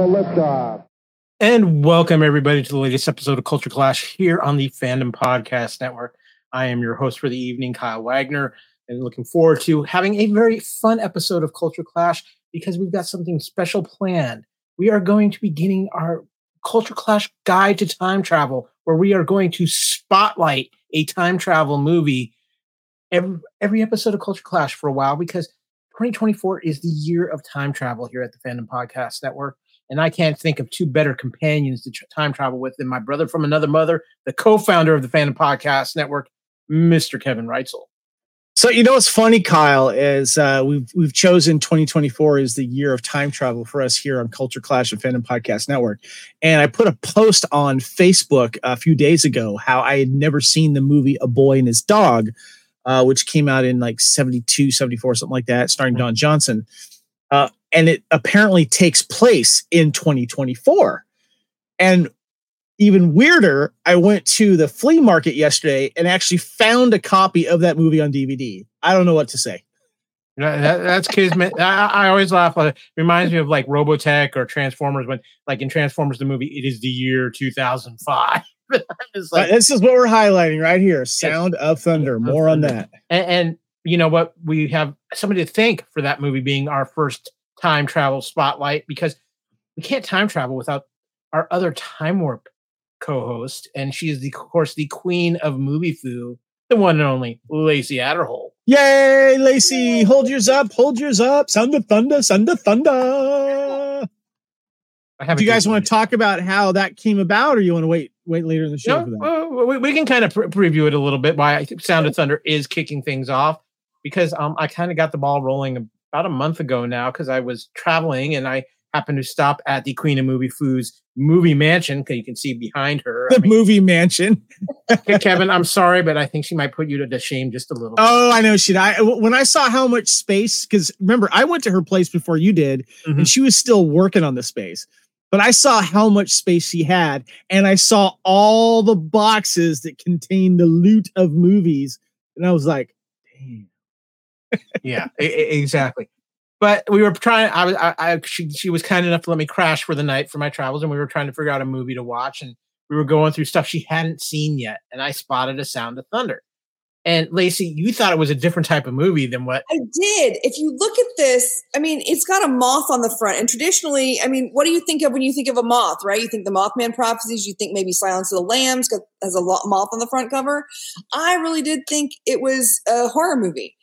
A liftoff. And welcome everybody to the latest episode of Culture Clash here on the Fandom Podcast Network. I am your host for the evening, Kyle Wagner, and looking forward to having a very fun episode of Culture Clash because we've got something special planned. We are going to be getting our Culture Clash guide to time travel, where we are going to spotlight a time travel movie every every episode of Culture Clash for a while because 2024 is the year of time travel here at the Fandom Podcast Network. And I can't think of two better companions to tr- time travel with than my brother from another mother, the co-founder of the Fandom Podcast Network, Mr. Kevin Reitzel. So you know what's funny, Kyle, is uh, we've we've chosen 2024 as the year of time travel for us here on Culture Clash and Fandom Podcast Network. And I put a post on Facebook a few days ago how I had never seen the movie A Boy and His Dog, uh, which came out in like 72, 74, something like that, starring Don Johnson. Uh, and it apparently takes place in 2024. And even weirder, I went to the flea market yesterday and actually found a copy of that movie on DVD. I don't know what to say. That- that- that's kismet. I, I always laugh. At it. Reminds me of like Robotech or Transformers when, like in Transformers the movie, it is the year 2005. it's Uh, this is what we're highlighting right here. Sound of Thunder. More on that. and, and you know what we have somebody to thank for that movie being our first time travel spotlight because we can't time travel without our other time warp co-host and she is the of course the queen of movie foo the one and only Lacee Aderhold Yay, Lacee. Hold yours up. Hold yours up. Sound of Thunder. Sound of Thunder. I have Do you guys want to talk about how that came about or you want to wait wait later in the show for that? well, we, we can kind of pre- preview it a little bit why I think sound of thunder is kicking things off because um i kind of got the ball rolling about a month ago now because i was traveling and i happened to stop at the queen of movie foods movie mansion because you can see behind her I The mean, movie mansion. Kevin, I'm sorry, but I think she might put you to shame just a little. Oh, I know. She. I when I saw how much space, because remember, I went to her place before you did, Mhm. and she was still working on the space. But I saw how much space she had, and I saw all the boxes that contained the loot of movies, and I was like, "Damn." Yeah, e- exactly. But we were trying. I was. I, I. She. She was kind enough to let me crash for the night for my travels, and we were trying to figure out a movie to watch, and we were going through stuff she hadn't seen yet, and I spotted a Sound of Thunder. And Lacee, you thought it was a different type of movie than what? I did. If you look at this, I mean, it's got a moth on the front. And traditionally, I mean, what do you think of when you think of a moth, right? You think the Mothman prophecies, you think maybe Silence of the Lambs has a moth on the front cover. I really did think it was a horror movie.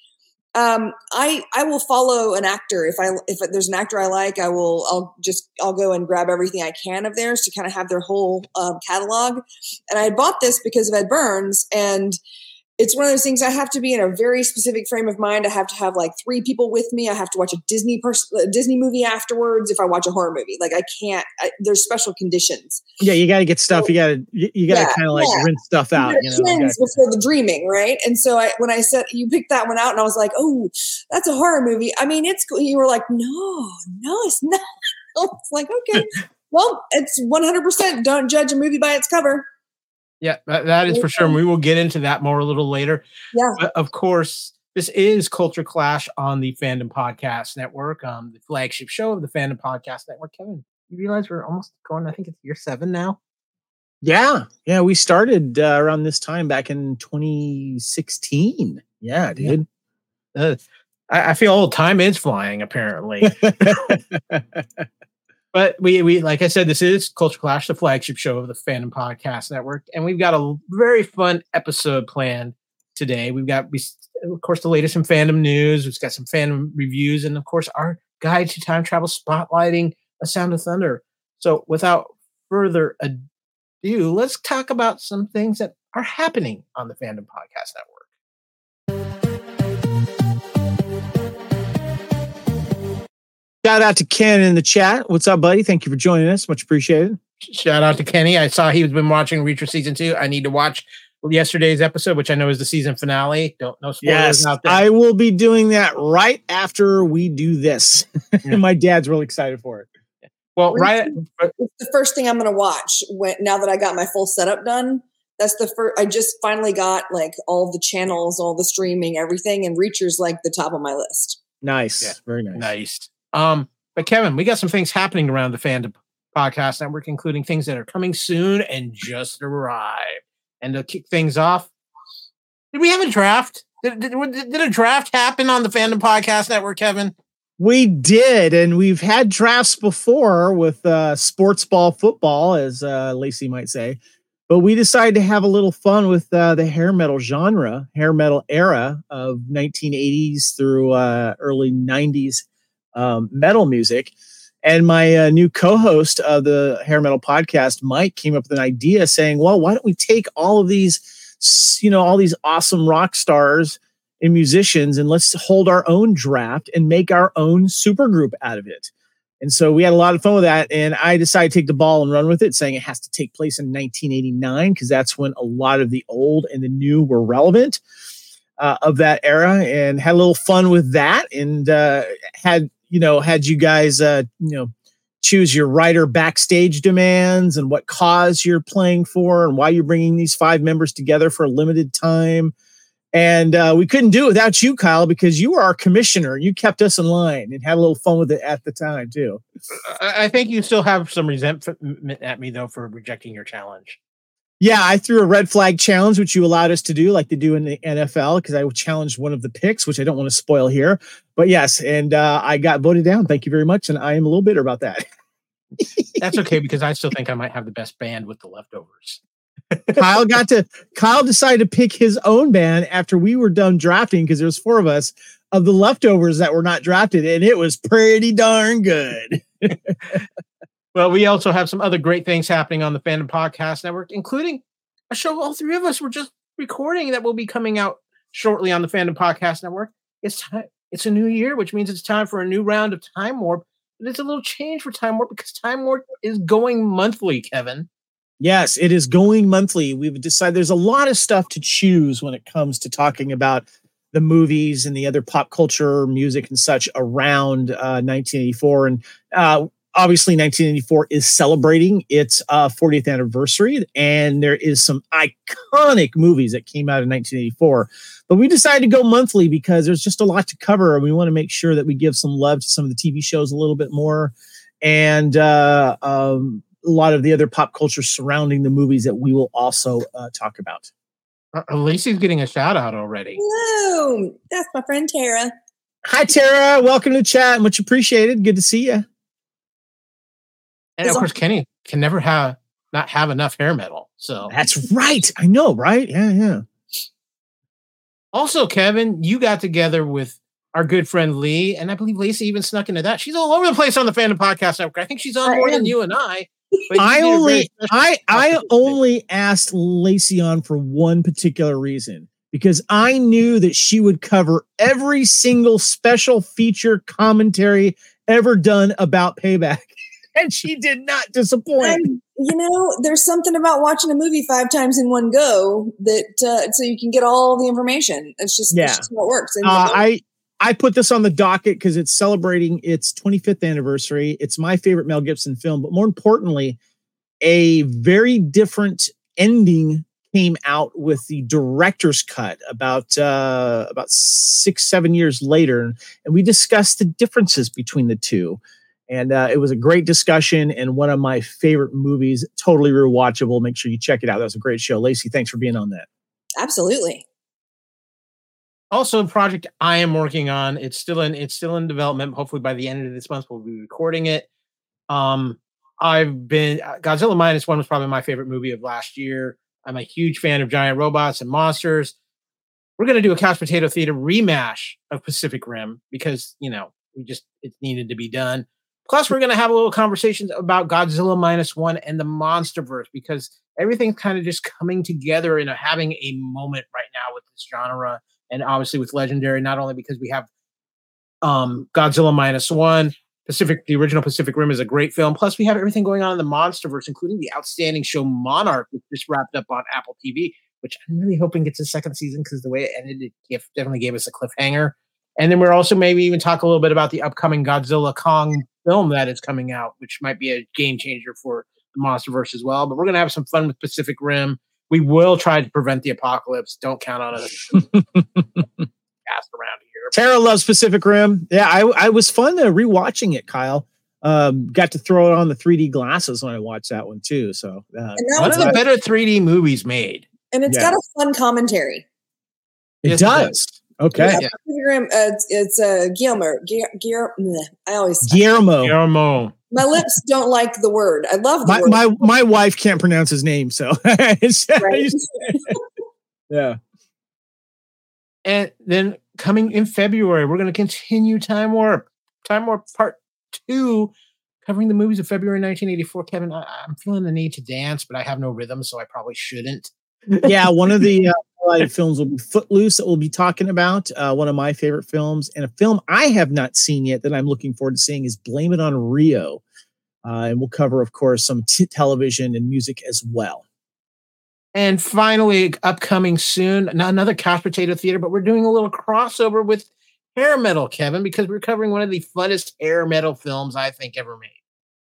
Um, I I will follow an actor if I if there's an actor I like, I will I'll just I'll go and grab everything I can of theirs to kind of have their whole um, catalog. And I bought this because of Ed Burns, and it's one of those things I have to be in a very specific frame of mind. I have to have like three people with me. I have to watch a Disney pers- a Disney movie afterwards if I watch a horror movie. Like I can't. I, there's special conditions. Yeah, you got to get stuff. You got to you, got to Yeah, kind of like yeah. rinse stuff out. You You know, know, you cleanse gotta- before the dreaming, right? And so I, when I said you picked that one out, and I was like, oh, that's a horror movie. I mean, it's. You were like, no, no, it's not. it's like okay, well, it's 100. percent Don't judge a movie by its cover. Yeah, that, that is for sure. and We will get into that more a little later. Yeah. But of course, this is Culture Clash on the Fandom Podcast Network, um, the flagship show of the Fandom Podcast Network. Kevin, you realize we're almost going, I think it's year seven now. yeah, yeah. We started uh, around this time back in 2016. Yeah, dude. Uh, I, I feel old. Time is flying, apparently. but we, we, like I said, this is Culture Clash, the flagship show of the Fandom Podcast Network, and we've got a very fun episode planned today. We've got, we, of course, the latest in fandom news. We've got some fandom reviews, and of course, our guide to time travel, spotlighting a Sound of Thunder. So, without further ado, let's talk about some things that are happening on the Fandom Podcast Network. Shout out to Ken in the chat. What's up, buddy? Thank you for joining us. Much appreciated. Shout out to Kenny. I saw he's been watching Reacher season two. I need to watch yesterday's episode, which I know is the season finale. Don't know spoilers Yes, out there. I will be doing that right after we do this. Yeah. My dad's really excited for it. well, right. It's the first thing I'm going to watch when now that I got my full setup done. That's the first. I just finally got like all the channels, all the streaming, everything, and Reacher's like the top of my list. Nice. Yeah. Very nice. Nice. Um, but Kevin, we got some things happening around the Fandom Podcast Network, including things that are coming soon and just arrived. And to kick things off, did we have a draft? Did, did, did a draft happen on the Fandom Podcast Network, Kevin? We did, and we've had drafts before with uh, sports ball football, as uh, Lacee might say. But we decided to have a little fun with uh, the hair metal genre, hair metal era of 1980s through uh, early 90s um, metal music. And my uh, new co-host of the hair metal podcast, Mike, came up with an idea saying, "Well, why don't we take all of these, you know, all these awesome rock stars and musicians and let's hold our own draft and make our own supergroup out of it. And so we had a lot of fun with that. And I decided to take the ball and run with it, saying it has to take place in 1989 because that's when a lot of the old and the new were relevant uh, of that era and had a little fun with that and uh, had, you know, had you guys, uh, you know, choose your writer backstage demands and what cause you're playing for and why you're bringing these five members together for a limited time. And uh, we couldn't do it without you, Kyle, because you were our commissioner. You kept us in line and had a little fun with it at the time, too. I think you still have some resentment at me, though, for rejecting your challenge. Yeah, I threw a red flag challenge, which you allowed us to do, like they do in the NFL, because I challenged one of the picks, which I don't want to spoil here. But yes, and uh, I got voted down. Thank you very much. And I am a little bitter about that. That's okay because I still think I might have the best band with the leftovers. Kyle got to Kyle decided to pick his own band after we were done drafting because there was four of us of the leftovers that were not drafted, and it was pretty darn good. Well, we also have some other great things happening on the Fandom Podcast Network, including a show all three of us were just recording that will be coming out shortly on the Fandom Podcast Network. It's time. It's a new year, which means it's time for a new round of Time Warp. But it's a little change for Time Warp because Time Warp is going monthly, Kevin. Yes, it is going monthly. We've decided there's a lot of stuff to choose when it comes to talking about the movies and the other pop culture, music, and such around uh, 1984. And uh, obviously, 1984 is celebrating its uh, 40th anniversary, and there is some iconic movies that came out in 1984. But we decided to go monthly because there's just a lot to cover, and we want to make sure that we give some love to some of the TV shows a little bit more, and uh, um, a lot of the other pop culture surrounding the movies that we will also uh, talk about. Lacee's getting a shout out already. Hello, that's my friend Tara. Hi, Tara. Welcome to chat. Much appreciated. Good to see you. And of course, Kenny can never have not have enough hair metal. So That's right. I know, right? Yeah, yeah. also, Kevin, you got together with our good friend Lee, and I believe Lacee even snuck into that. She's all over the place on the Fandom Podcast Network. I think she's on I more than you and I. I did a very only, I, I only asked Lacee on for one particular reason because I knew that she would cover every single special feature commentary ever done about Payback, and she did not disappoint. And, you know, there's something about watching a movie five times in one go that uh, so you can get all the information. It's just, Yeah. it's just how it works. And Uh, I I put this on the docket because it's celebrating its 25th anniversary. It's my favorite Mel Gibson film, but more importantly, a very different ending came out with the director's cut about uh, about six seven years later, and we discussed the differences between the two. And uh, it was a great discussion and one of my favorite movies. Totally rewatchable. Make sure you check it out. That was a great show. Lacee, thanks for being on that. absolutely. also a project I am working on. It's still in it's still in development. Hopefully by the end of this month we'll be recording it. Um I've been uh, Godzilla Minus One was probably my favorite movie of last year. I'm a huge fan of giant robots and monsters. We're gonna do a couch potato theater remash of Pacific Rim because you know we just it needed to be done. Plus, we're gonna have a little conversations about Godzilla Minus One and the MonsterVerse because everything's kind of just coming together and having a moment right now with this genre and obviously with legendary not only because we have um godzilla minus one Pacific, the original Pacific Rim is a great film. Plus, we have everything going on in the MonsterVerse, including the outstanding show Monarch, which just wrapped up on Apple TV. Which I'm really hoping gets a second season because the way it ended, it definitely gave us a cliffhanger. And then we're also maybe even talk a little bit about the upcoming Godzilla Kong film that is coming out, which might be a game changer for the MonsterVerse as well. But we're gonna have some fun with Pacific Rim. We will try to prevent the apocalypse. Don't count on us. Cast around here. Tara loves Pacific Rim. Yeah, I, I was fun to rewatching it, Kyle. Um, got to throw it on the 3D glasses when I watched that one too. So uh, And One of the better 3D movies made. and it's Yeah. got a fun commentary. it Yes, it does. Okay. Yeah, Pacific uh, it's, it's uh, Guillermo. Guillermo. Guillermo I always Guillermo. Guillermo. my lips don't like the word. I love the My, word. my my wife can't pronounce his name, so yeah. And then coming in February, we're going to continue Time Warp. Time Warp Part 2, covering the movies of February 1984. Kevin, I, I'm feeling the need to dance, but I have no rhythm, so I probably shouldn't. yeah, one of the uh, highlighted films will be Footloose that we'll be talking about. Uh, one of my favorite films, and a film I have not seen yet that I'm looking forward to seeing is Blame It on Rio. Uh, and we'll cover, of course, some t- television and music as well. And finally, upcoming soon, not another couch potato theater, but we're doing a little crossover with hair metal, Kevin, because we're covering one of the funnest hair metal films I think ever made.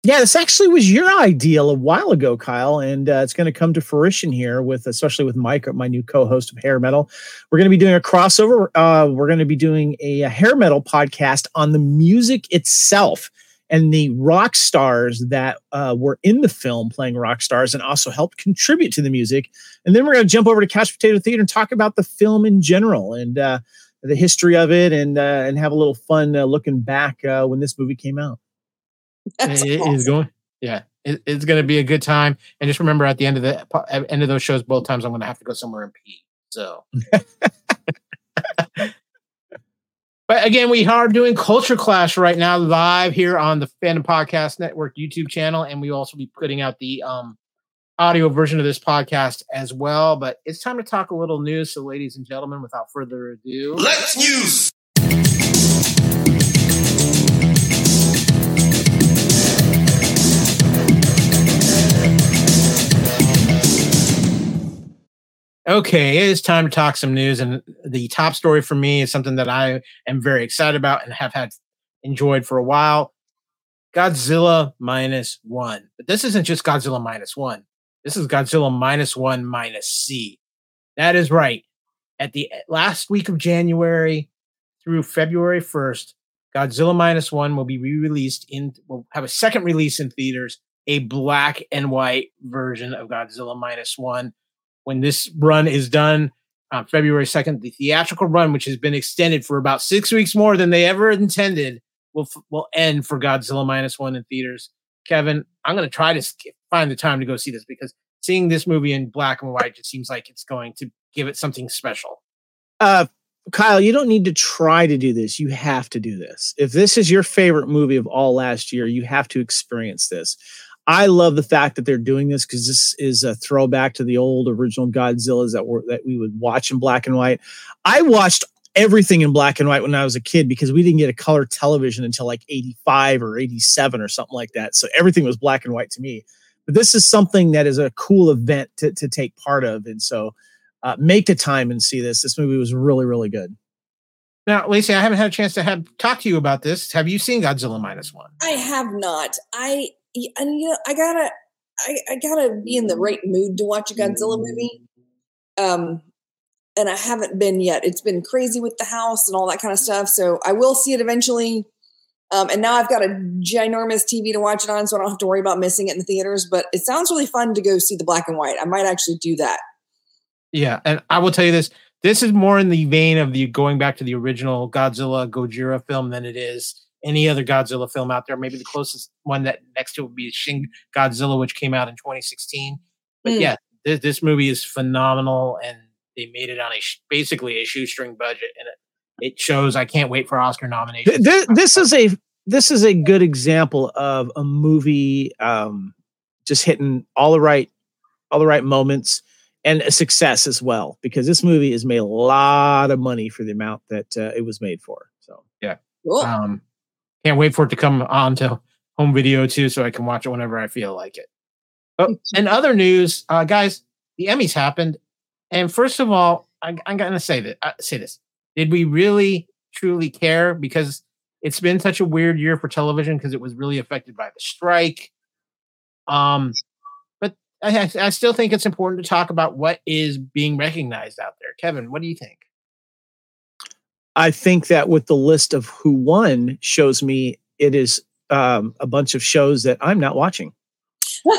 Yeah, this actually was your ideal a while ago, Kyle, and uh, it's going to come to fruition here with, especially with Mike, my new co-host of Hair Metal. We're going to be doing a crossover. Uh, we're going to be doing a, a hair metal podcast on the music itself and the rock stars that uh, were in the film playing rock stars and also helped contribute to the music. And then we're going to jump over to Couch Potato Theater and talk about the film in general and uh, the history of it, and uh, and have a little fun uh, looking back when this movie came out. That's It- it is awesome. going. Yeah, it, it's going to be a good time. And just remember, at the end of the at end of those shows, both times I'm going to have to go somewhere and pee. So, but again, we are doing Culture Clash right now live here on the Fandom Podcast Network YouTube channel, and we will also be putting out the um audio version of this podcast as well. But it's time to talk a little news. So, ladies and gentlemen, without further ado, Let's news. Okay, it is time to talk some news. And the top story for me is something that I am very excited about and have had enjoyed for a while. Godzilla minus one. But this isn't just Godzilla minus one. This is Godzilla minus one minus C. That is right. At the last week of January through February 1st, Godzilla minus one will be re-released in will have a second release in theaters, a black and white version of Godzilla minus one when this run is done on February 2nd, the theatrical run, which has been extended for about six weeks more than they ever intended, will f- will end for Godzilla minus one in theaters. Kevin, I'm going to try to find the time to go see this because seeing this movie in black and white just seems like it's going to give it something special. Uh, Kyle, you don't need to try to do this. You have to do this. If this is your favorite movie of all last year, you have to experience this. I love the fact that they're doing this because this is a throwback to the old original Godzillas that were that we would watch in black and white. I watched everything in black and white when I was a kid because we didn't get a color television until like 85 or 87 or something like that. So everything was black and white to me. But this is something that is a cool event to, to take part of. And so uh, make the time and see this. This movie was really, really good. Now, Lacee, I haven't had a chance to have talk to you about this. Have you seen Godzilla minus one? I have not. I and you know I gotta I, I gotta be in the right mood to watch a Godzilla movie. Um, and I haven't been yet. It's been crazy with the house and all that kind of stuff. So I will see it eventually. Um, and now I've got a ginormous TV to watch it on, so I don't have to worry about missing it in the theaters. But it sounds really fun to go see the black and white. I might actually do that. Yeah, and I will tell you this: this is more in the vein of the going back to the original Godzilla Gojira film than it is any other Godzilla film out there. Maybe the closest one that next to it would be Shin Godzilla, which came out in 2016. But Mm. yeah, this, this movie is phenomenal, and they made it on a sh- basically a shoestring budget, and it, it shows. I can't wait for Oscar nominations. Th- th- this is a this is a good example of a movie um, just hitting all the right all the right moments and a success as well because this movie has made a lot of money for the amount that uh, it was made for. So yeah. Cool. Um, can't wait for it to come on to home video too, so I can watch it whenever I feel like it. Oh, and other news, uh, guys, the Emmys happened, and first of all, I, I'm gonna say that uh, say this: Did we really truly care? Because it's been such a weird year for television because it was really affected by the strike. Um, but I, I still think it's important to talk about what is being recognized out there. Kevin, what do you think? I think that with the list of who won shows me it is um, a bunch of shows that I'm not watching.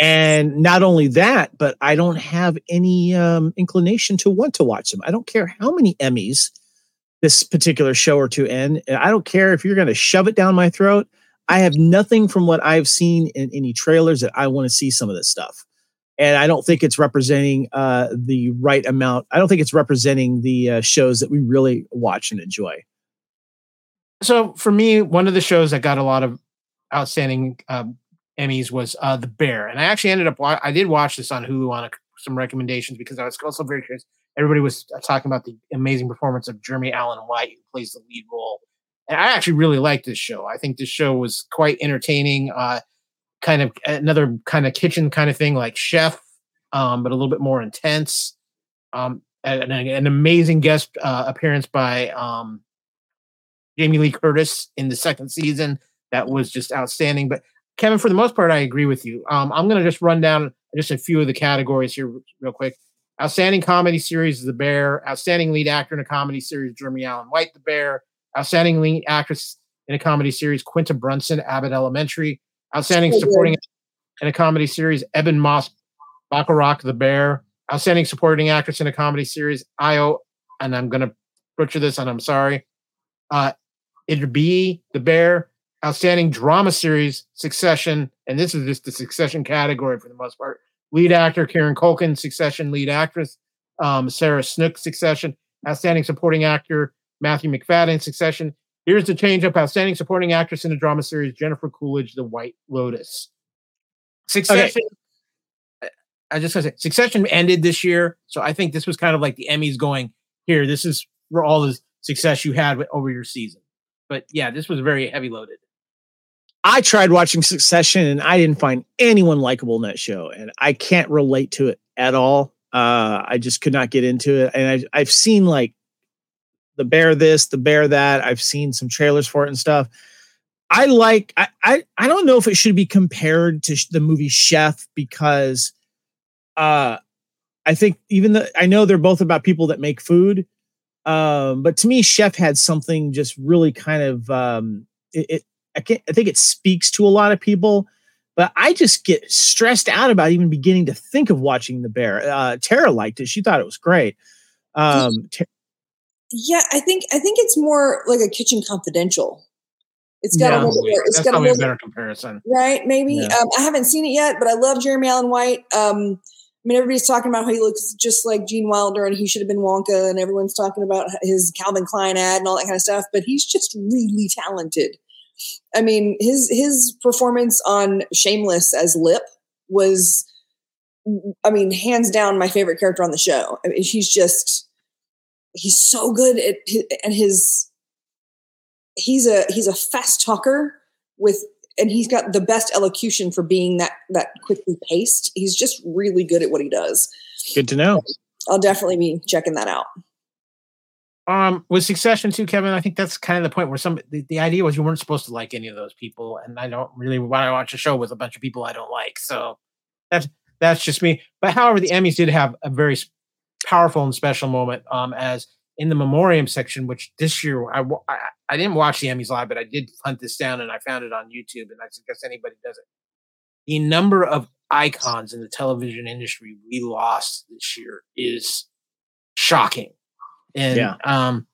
and not only that, but I don't have any um, inclination to want to watch them. I don't care how many Emmys this particular show or two in. I don't care if you're going to shove it down my throat. I have nothing from what I've seen in any trailers that I want to see some of this stuff. And I don't think it's representing uh, the right amount. I don't think it's representing the uh, shows that we really watch and enjoy. So for me, one of the shows that got a lot of outstanding um, Emmys was uh, The Bear, and I actually ended up I did watch this on Hulu on a, some recommendations because I was also very curious. Everybody was uh, talking about the amazing performance of Jeremy Allen White, who plays the lead role, and I actually really liked this show. I think this show was quite entertaining. Uh, kind of another kind of kitchen kind of thing, like Chef, um, but a little bit more intense. Um, an, an amazing guest uh, appearance by um, Jamie Lee Curtis in the second season that was just outstanding. But Kevin, for the most part, I agree with you. Um, I'm going to just run down just a few of the categories here real quick. Outstanding comedy series, The Bear. Outstanding lead actor in a comedy series, Jeremy Allen White, The Bear. Outstanding lead actress in a comedy series, Quinta Brunson, Abbott Elementary. Outstanding supporting in a comedy series, Ebon Moss-Bachrach, The Bear. Outstanding supporting actress in a comedy series, Ayo, and I'm going to butcher this, and I'm sorry. Uh, it'd be The Bear. Outstanding drama series, Succession, and this is just the Succession category for the most part. Lead actor Kieran Culkin, Succession. Lead actress um, Sarah Snook, Succession. Outstanding supporting actor Matthew Macfadyen, Succession. Here's the change up. Outstanding supporting actress in a drama series Jennifer Coolidge, The White Lotus. Succession. Okay. I just to say Succession ended this year, so I think this was kind of like the Emmys going here. This is for all the success you had over your season. But yeah, this was very heavy loaded. I tried watching Succession and I didn't find anyone likable in that show, and I can't relate to it at all. Uh, I just could not get into it, and I, I've seen like the bear this, the bear that. I've seen some trailers for it and stuff. I like. I I, I don't know if it should be compared to the movie Chef because, uh, I think even the I know they're both about people that make food, um, but to me, Chef had something just really kind of um, it, it I, can't, I think it speaks to a lot of people, but I just get stressed out about even beginning to think of watching The Bear. Uh, Tara liked it; she thought it was great. Um, yeah, I think I think it's more like a Kitchen Confidential. It's got yeah, a little bit. It's That's got a, little, better comparison, right? Maybe yeah. um, I haven't seen it yet, but I love Jeremy Allen White. Um, I mean, everybody's talking about how he looks just like Gene Wilder and he should have been Wonka, and everyone's talking about his Calvin Klein ad and all that kind of stuff. But he's just really talented. I mean, his his performance on Shameless as Lip was, I mean, hands down my favorite character on the show. I mean, he's just he's so good at and his he's a he's a fast talker with and he's got the best elocution for being that that quickly paced. He's just really good at what he does. Good to know. I'll definitely be checking that out. Um, with Succession too, Kevin, I think that's kind of the point where some the, the idea was you weren't supposed to like any of those people, and I don't really want to watch a show with a bunch of people I don't like. So that's that's just me. But however, the Emmys did have a very powerful and special moment. Um, as in the memoriam section, which this year I, I, I didn't watch the Emmys live, but I did hunt this down and I found it on YouTube, and I suggest anybody does it. The number of icons in the television industry we lost this year is shocking and yeah. um,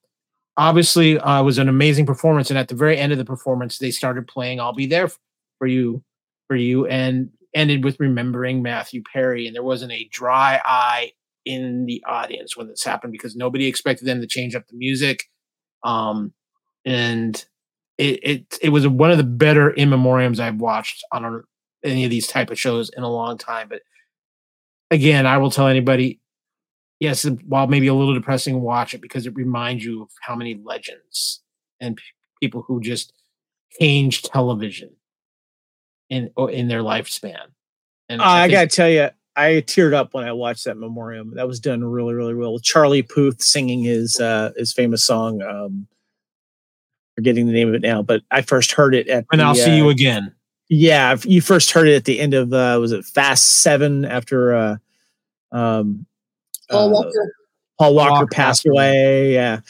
obviously, uh, it was an amazing performance. And at the very end of the performance, they started playing "I'll Be There for You," for you, and ended with remembering Matthew Perry. And there wasn't a dry eye in the audience when this happened because nobody expected them to change up the music. Um, and it, it it was one of the better in memoriams I've watched on a, any of these type of shows in a long time. But again, I will tell anybody yes, while maybe a little depressing, watch it because it reminds you of how many legends and p- people who just change television in in their lifespan. And Uh, I think- gotta tell you, I teared up when I watched that memoriam. That was done really, really well. Charlie Puth singing his uh, his famous song. Um, forgetting the name of it now, but I first heard it at. and the, I'll see uh, you again. Yeah, you first heard it at the end of uh, was it Fast Seven after uh, um, Paul uh, Walker. Paul Walker Walker passed passed away. away. Yeah.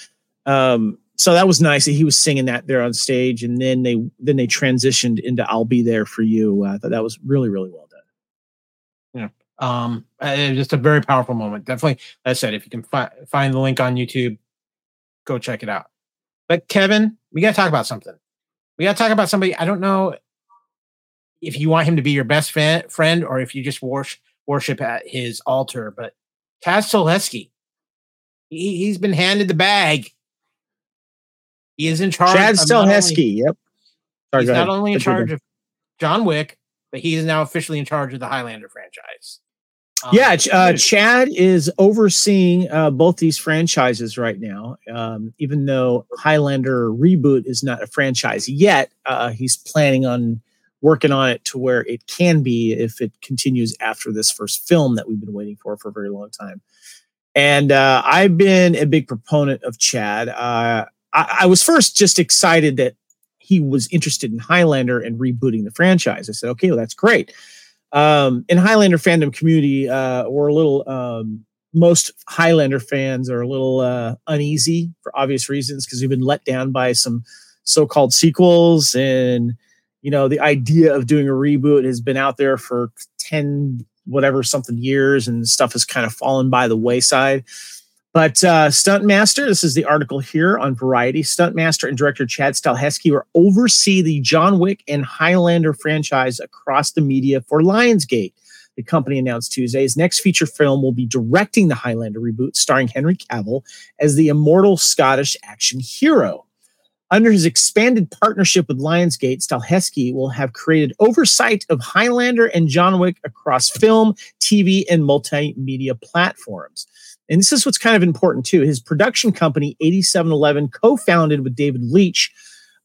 Um, so that was nice that he was singing that there on stage, and then they then they transitioned into "I'll Be There for You." Uh, I thought that was really really well done. Um, just a very powerful moment. Definitely, like I said, if you can fi- find the link on YouTube, go check it out. But Kevin, we got to talk about something. We got to talk about somebody. I don't know if you want him to be your best fan, friend or if you just worship, worship at his altar, but Taz Solesky, he, he's been handed the bag. He is in charge. Chad of not only- Stahelski. Yep. Sorry, He's not only in charge of John Wick, but he is now officially in charge of the Highlander franchise. Um, yeah, uh. Chad is overseeing uh, both these franchises right now. Um, even though Highlander reboot is not a franchise yet, uh, he's planning on working on it to where it can be if it continues after this first film that we've been waiting for for a very long time. And uh, I've been a big proponent of Chad. Uh, I, I was first just excited that he was interested in Highlander and rebooting the franchise. I said, okay, well, that's great um, in Highlander fandom community, uh, we're a little um, most Highlander fans are a little uh, uneasy for obvious reasons because we've been let down by some so-called sequels, and you know the idea of doing a reboot has been out there for ten whatever something years, and stuff has kind of fallen by the wayside. But uh, Stuntmaster, this is the article here on Variety. Stuntmaster and director Chad Stahelski will oversee the John Wick and Highlander franchise across the media for Lionsgate. The company announced Tuesday his next feature film will be directing the Highlander reboot, starring Henry Cavill as the immortal Scottish action hero. Under his expanded partnership with Lionsgate, Stahelski will have created oversight of Highlander and John Wick across film, TV, and multimedia platforms. And this is what's kind of important too. His production company, 8711, co founded with David Leitch,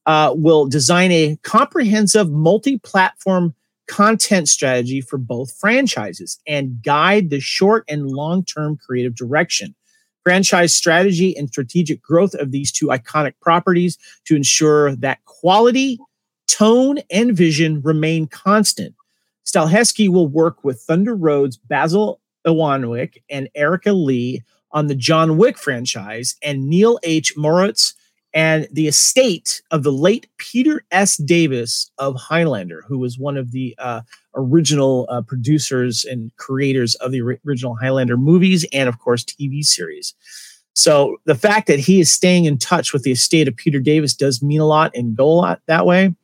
uh, will design a comprehensive multi platform content strategy for both franchises and guide the short and long term creative direction, franchise strategy, and strategic growth of these two iconic properties to ensure that quality, tone, and vision remain constant. Stahelski will work with Thunder Road's Basil Iwanyk and Erica Lee on the John Wick franchise, and Neil H. Moritz and the estate of the late Peter S. Davis of Highlander, who was one of the uh, original uh, producers and creators of the original Highlander movies and, of course, TV series. So the fact that he is staying in touch with the estate of Peter Davis does mean a lot and go a lot that way.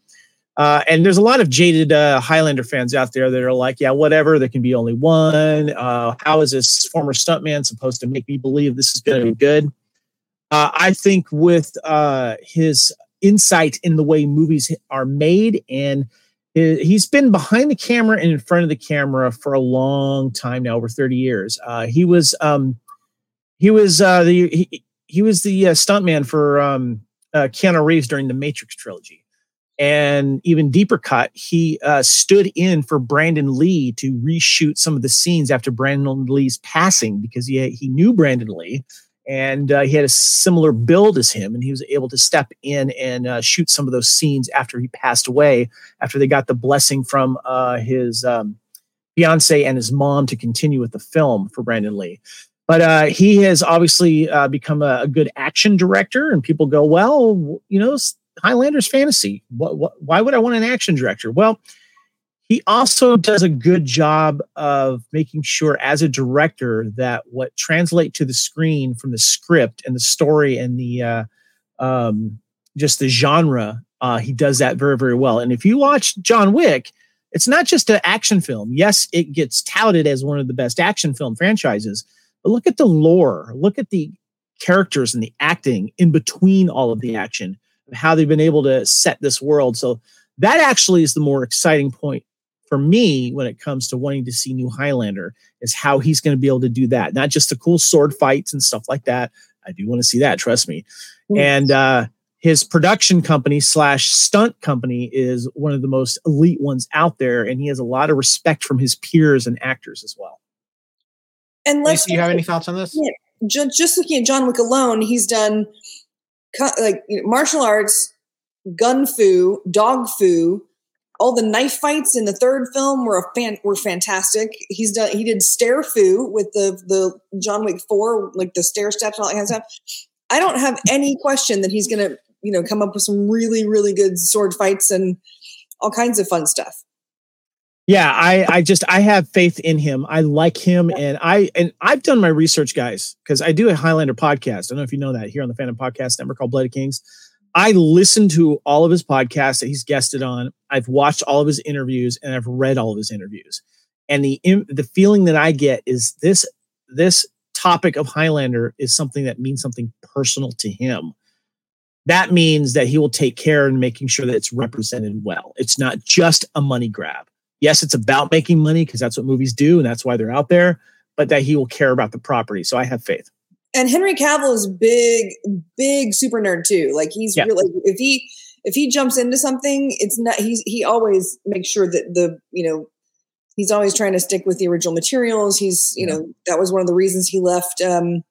Uh, and there's a lot of jaded uh, Highlander fans out there that are like, yeah, whatever, there can be only one. Uh, how is this former stuntman supposed to make me believe this is going to be good? Uh, I think with uh, his insight in the way movies are made, and he- he's been behind the camera and in front of the camera for a long time now, over 30 years. Uh, he was um, he was the he, he was the stuntman for um, Keanu Reeves during the Matrix trilogy and even deeper cut, he uh, stood in for Brandon Lee to reshoot some of the scenes after Brandon Lee's passing because he he knew Brandon Lee and uh, he had a similar build as him, and he was able to step in and uh, shoot some of those scenes after he passed away, after they got the blessing from uh, his um, fiance and his mom to continue with the film for Brandon Lee. But uh, he has obviously uh, become a, a good action director, and people go, well, you know, Highlander's fantasy. What, what, why would I want an action director? Well, he also does a good job of making sure, as a director, that what translate to the screen from the script and the story and the uh, um, just the genre, uh, he does that very, very well. And if you watch John Wick, it's not just an action film. Yes, it gets touted as one of the best action film franchises, but look at the lore, look at the characters and the acting in between all of the action how they've been able to set this world. So that actually is the more exciting point for me when it comes to wanting to see new Highlander is how he's going to be able to do that. Not just the cool sword fights and stuff like that. I do want to see that, trust me. And uh his production company slash stunt company is one of the most elite ones out there, and he has a lot of respect from his peers and actors as well. And let's Lacee, you have any thoughts on this? Yeah. just looking at John Wick alone, he's done co- like you know, martial arts, gun fu, dog fu. All the knife fights in the third film were a fan were fantastic. He's done he did stair foo with the the John Wick four, like the stair steps and all that kind of stuff. I don't have any question that he's gonna you know come up with some really really good sword fights and all kinds of fun stuff. Yeah, I I just I have faith in him. I like him, and I and I've done my research, guys, because I do a Highlander podcast. I don't know if you know that here on the Fandom Podcast Network called Blood of Kings. I listen to all of his podcasts that he's guested on. I've watched all of his interviews, and I've read all of his interviews. And the the feeling that I get is this this topic of Highlander is something that means something personal to him. That means that he will take care in making sure that it's represented well. It's not just a money grab yes, it's about making money because that's what movies do and that's why they're out there, but that he will care about the property. So I have faith. and Henry Cavill is big, big super nerd too. Like he's Yeah. really if he if he jumps into something, it's not he's he always makes sure that the you know he's always trying to stick with the original materials. He's you know that was one of the reasons he left um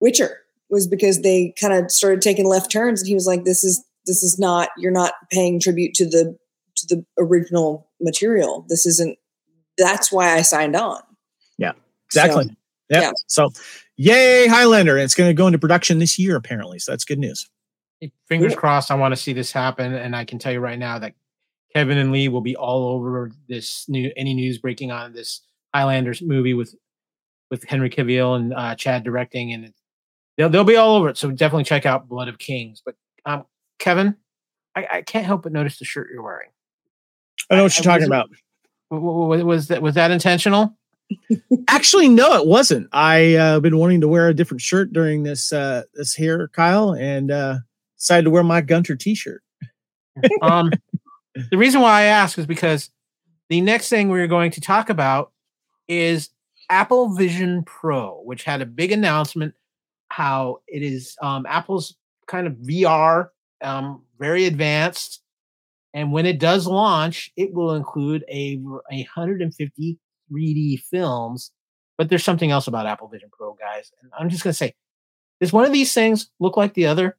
Witcher was because they kind of started taking left turns, and he was like, "This is this is not you're not paying tribute to the to the original material. This isn't." That's why I signed on. Yeah, exactly. So, Yep. yeah. So yay, Highlander. And it's going to go into production this year, apparently. So that's good news. Fingers Cool. crossed. I want to see this happen, and I can tell you right now that Kevin and Lee will be all over this new any news breaking on this Highlanders movie with with Henry Cavill and uh, Chad directing, and they'll they'll be all over it. So definitely check out Blood of Kings. But um, Kevin, I, I can't help but notice the shirt you're wearing. I know I- what you're talking wasn't- about. Was that was that intentional? Actually, no, it wasn't. I uh, been wanting to wear a different shirt during this uh, this here, Kyle, and uh, decided to wear my Gunter T-shirt. um, the reason why I ask is because the next thing we're going to talk about is Apple Vision Pro, which had a big announcement how it is um, Apple's kind of VR, um, very advanced. And when it does launch, it will include a, a 150 3D films. But there's something else about Apple Vision Pro, guys. And I'm just going to say, does one of these things look like the other?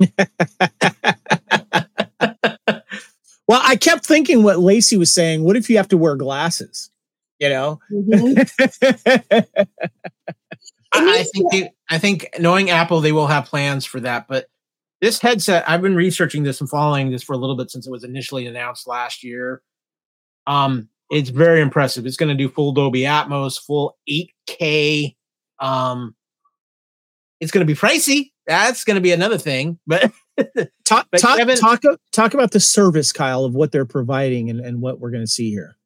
Well, I kept thinking what Lacee was saying. What if you have to wear glasses? You know. Mhm. I, I think they, I think knowing Apple, they will have plans for that. But this headset, I've been researching this and following this for a little bit since it was initially announced last year. Um, it's very impressive. It's going to do full Dolby Atmos, full 8K. Um, it's going to be pricey. That's going to be another thing. But talk But talk Kevin- talk talk about the service, Kyle, of what they're providing and, and what we're going to see here.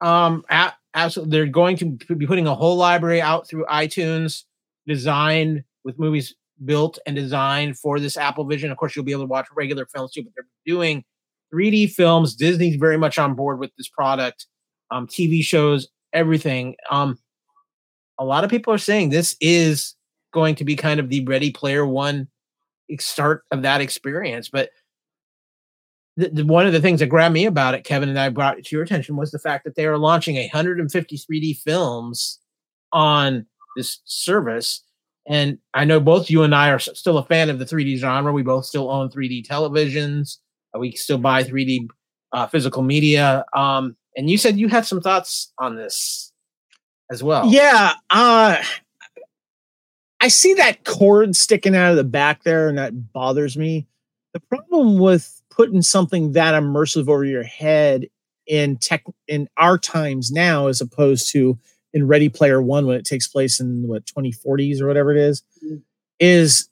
Um, a- absolutely, they're going to be putting a whole library out through iTunes, designed with movies built and designed for this Apple Vision. Of course, you'll be able to watch regular films too, but they're doing 3D films. Disney's very much on board with this product. Um, TV shows, everything. Um, a lot of people are saying this is going to be kind of the Ready Player One start of that experience, but the, the, one of the things that grabbed me about it, Kevin, and I brought it to your attention was the fact that they are launching 150 3D films on this service. And I know both you and I are still a fan of the 3D genre. We both still own 3D televisions. Uh, we still buy 3D uh, physical media. Um, and you said you had some thoughts on this as well. Yeah, uh I see that cord sticking out of the back there, and that bothers me. The problem with putting something that immersive over your head in tech in our times now, as opposed to in Ready Player One when it takes place in what 2040s or whatever it is, Mhm. is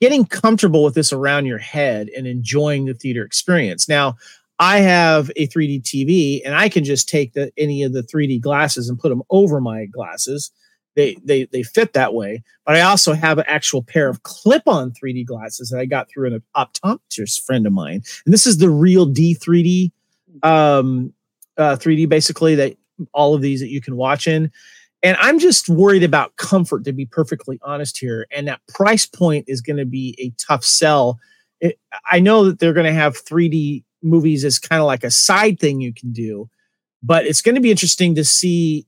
getting comfortable with this around your head and enjoying the theater experience. Now, I have a 3D TV and I can just take the any of the 3D glasses and put them over my glasses. They they they fit that way. But I also have an actual pair of clip-on 3D glasses that I got through an optometrist friend of mine. And this is the RealD 3D um uh 3D basically that all of these that you can watch in. And I'm just worried about comfort to be perfectly honest here. And that price point is going to be a tough sell it, I know that they're going to have 3D movies as kind of like a side thing you can do, but it's going to be interesting to see.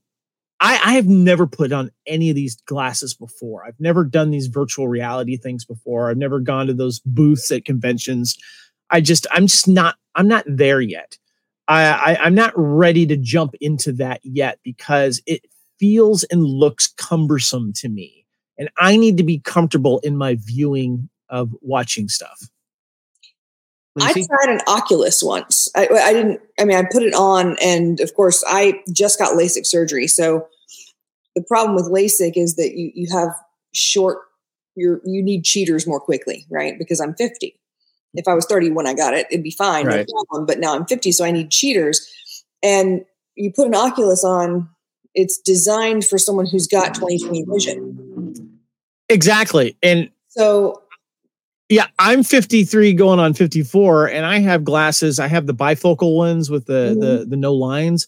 I, I have never put on any of these glasses before. I've never done these virtual reality things before. I've never gone to those booths at conventions. I just, I'm just not, I'm not there yet. I, I I'm not ready to jump into that yet because it feels and looks cumbersome to me, and I need to be comfortable in my viewing of watching stuff. I tried an Oculus once. I, I, didn't. I mean, I put it on, and of course, I just got LASIK surgery. So the problem with LASIK is that you you have short. You're you need cheaters more quickly, right? Because I'm 50. If I was 30 when I got it, it'd be fine, right. no problem. But now I'm 50, so I need cheaters. And you put an Oculus on, it's designed for someone who's got 20/20 vision. Exactly, and so yeah, I'm 53 going on 54 and I have glasses. I have the bifocal ones with the mm-hmm. the the no lines.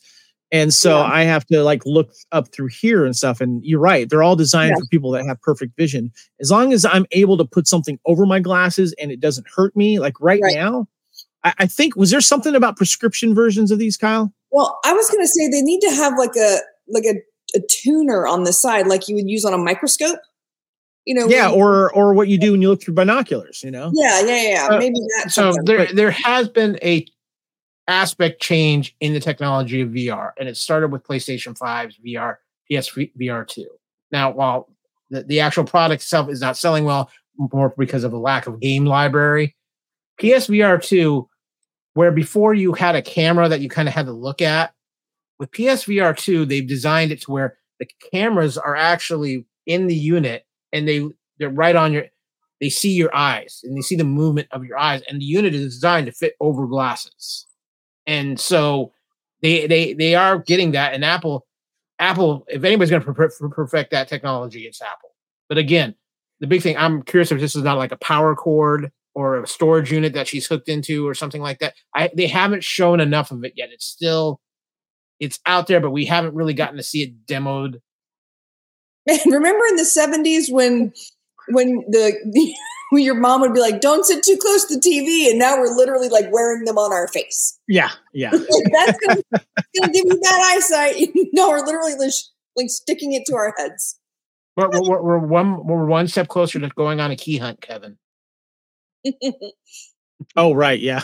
And so yeah. I have to like look up through here and stuff. And you're right, they're all designed yeah. for people that have perfect vision. As long as I'm able to put something over my glasses and it doesn't hurt me, like right, right. now, I, I, think was there something about prescription versions of these, Kyle? Well, I was gonna say they need to have like a like a, a tuner on the side, like you would use on a microscope you know yeah or or what you do when you look through binoculars you know yeah yeah yeah uh, maybe that so there there has been a aspect change in the technology of vr and it started with playstation 5's vr ps vr 2 now while the, the actual product itself is not selling well more because of a lack of game library psvr 2 where before you had a camera that you kind of had to look at with psvr 2 they've designed it to where the cameras are actually in the unit and they they're right on your they see your eyes and they see the movement of your eyes and the unit is designed to fit over glasses and so they they they are getting that and apple apple if anybody's going to per- perfect that technology it's apple. But again the big thing i'm curious if this is not like a power cord or a storage unit that she's hooked into or something like that. I they haven't shown enough of it yet. It's still it's out there but we haven't really gotten to see it demoed. Remember in the 70s when when the, your mom would be like, "Don't sit too close to the TV," and now we're literally like wearing them on our face. Yeah, yeah. That's gonna, gonna, give you bad eyesight. no, we're literally like, like sticking it to our heads. We're, we're, we're, one we're one step closer to going on a key hunt, Kevin. oh right, yeah.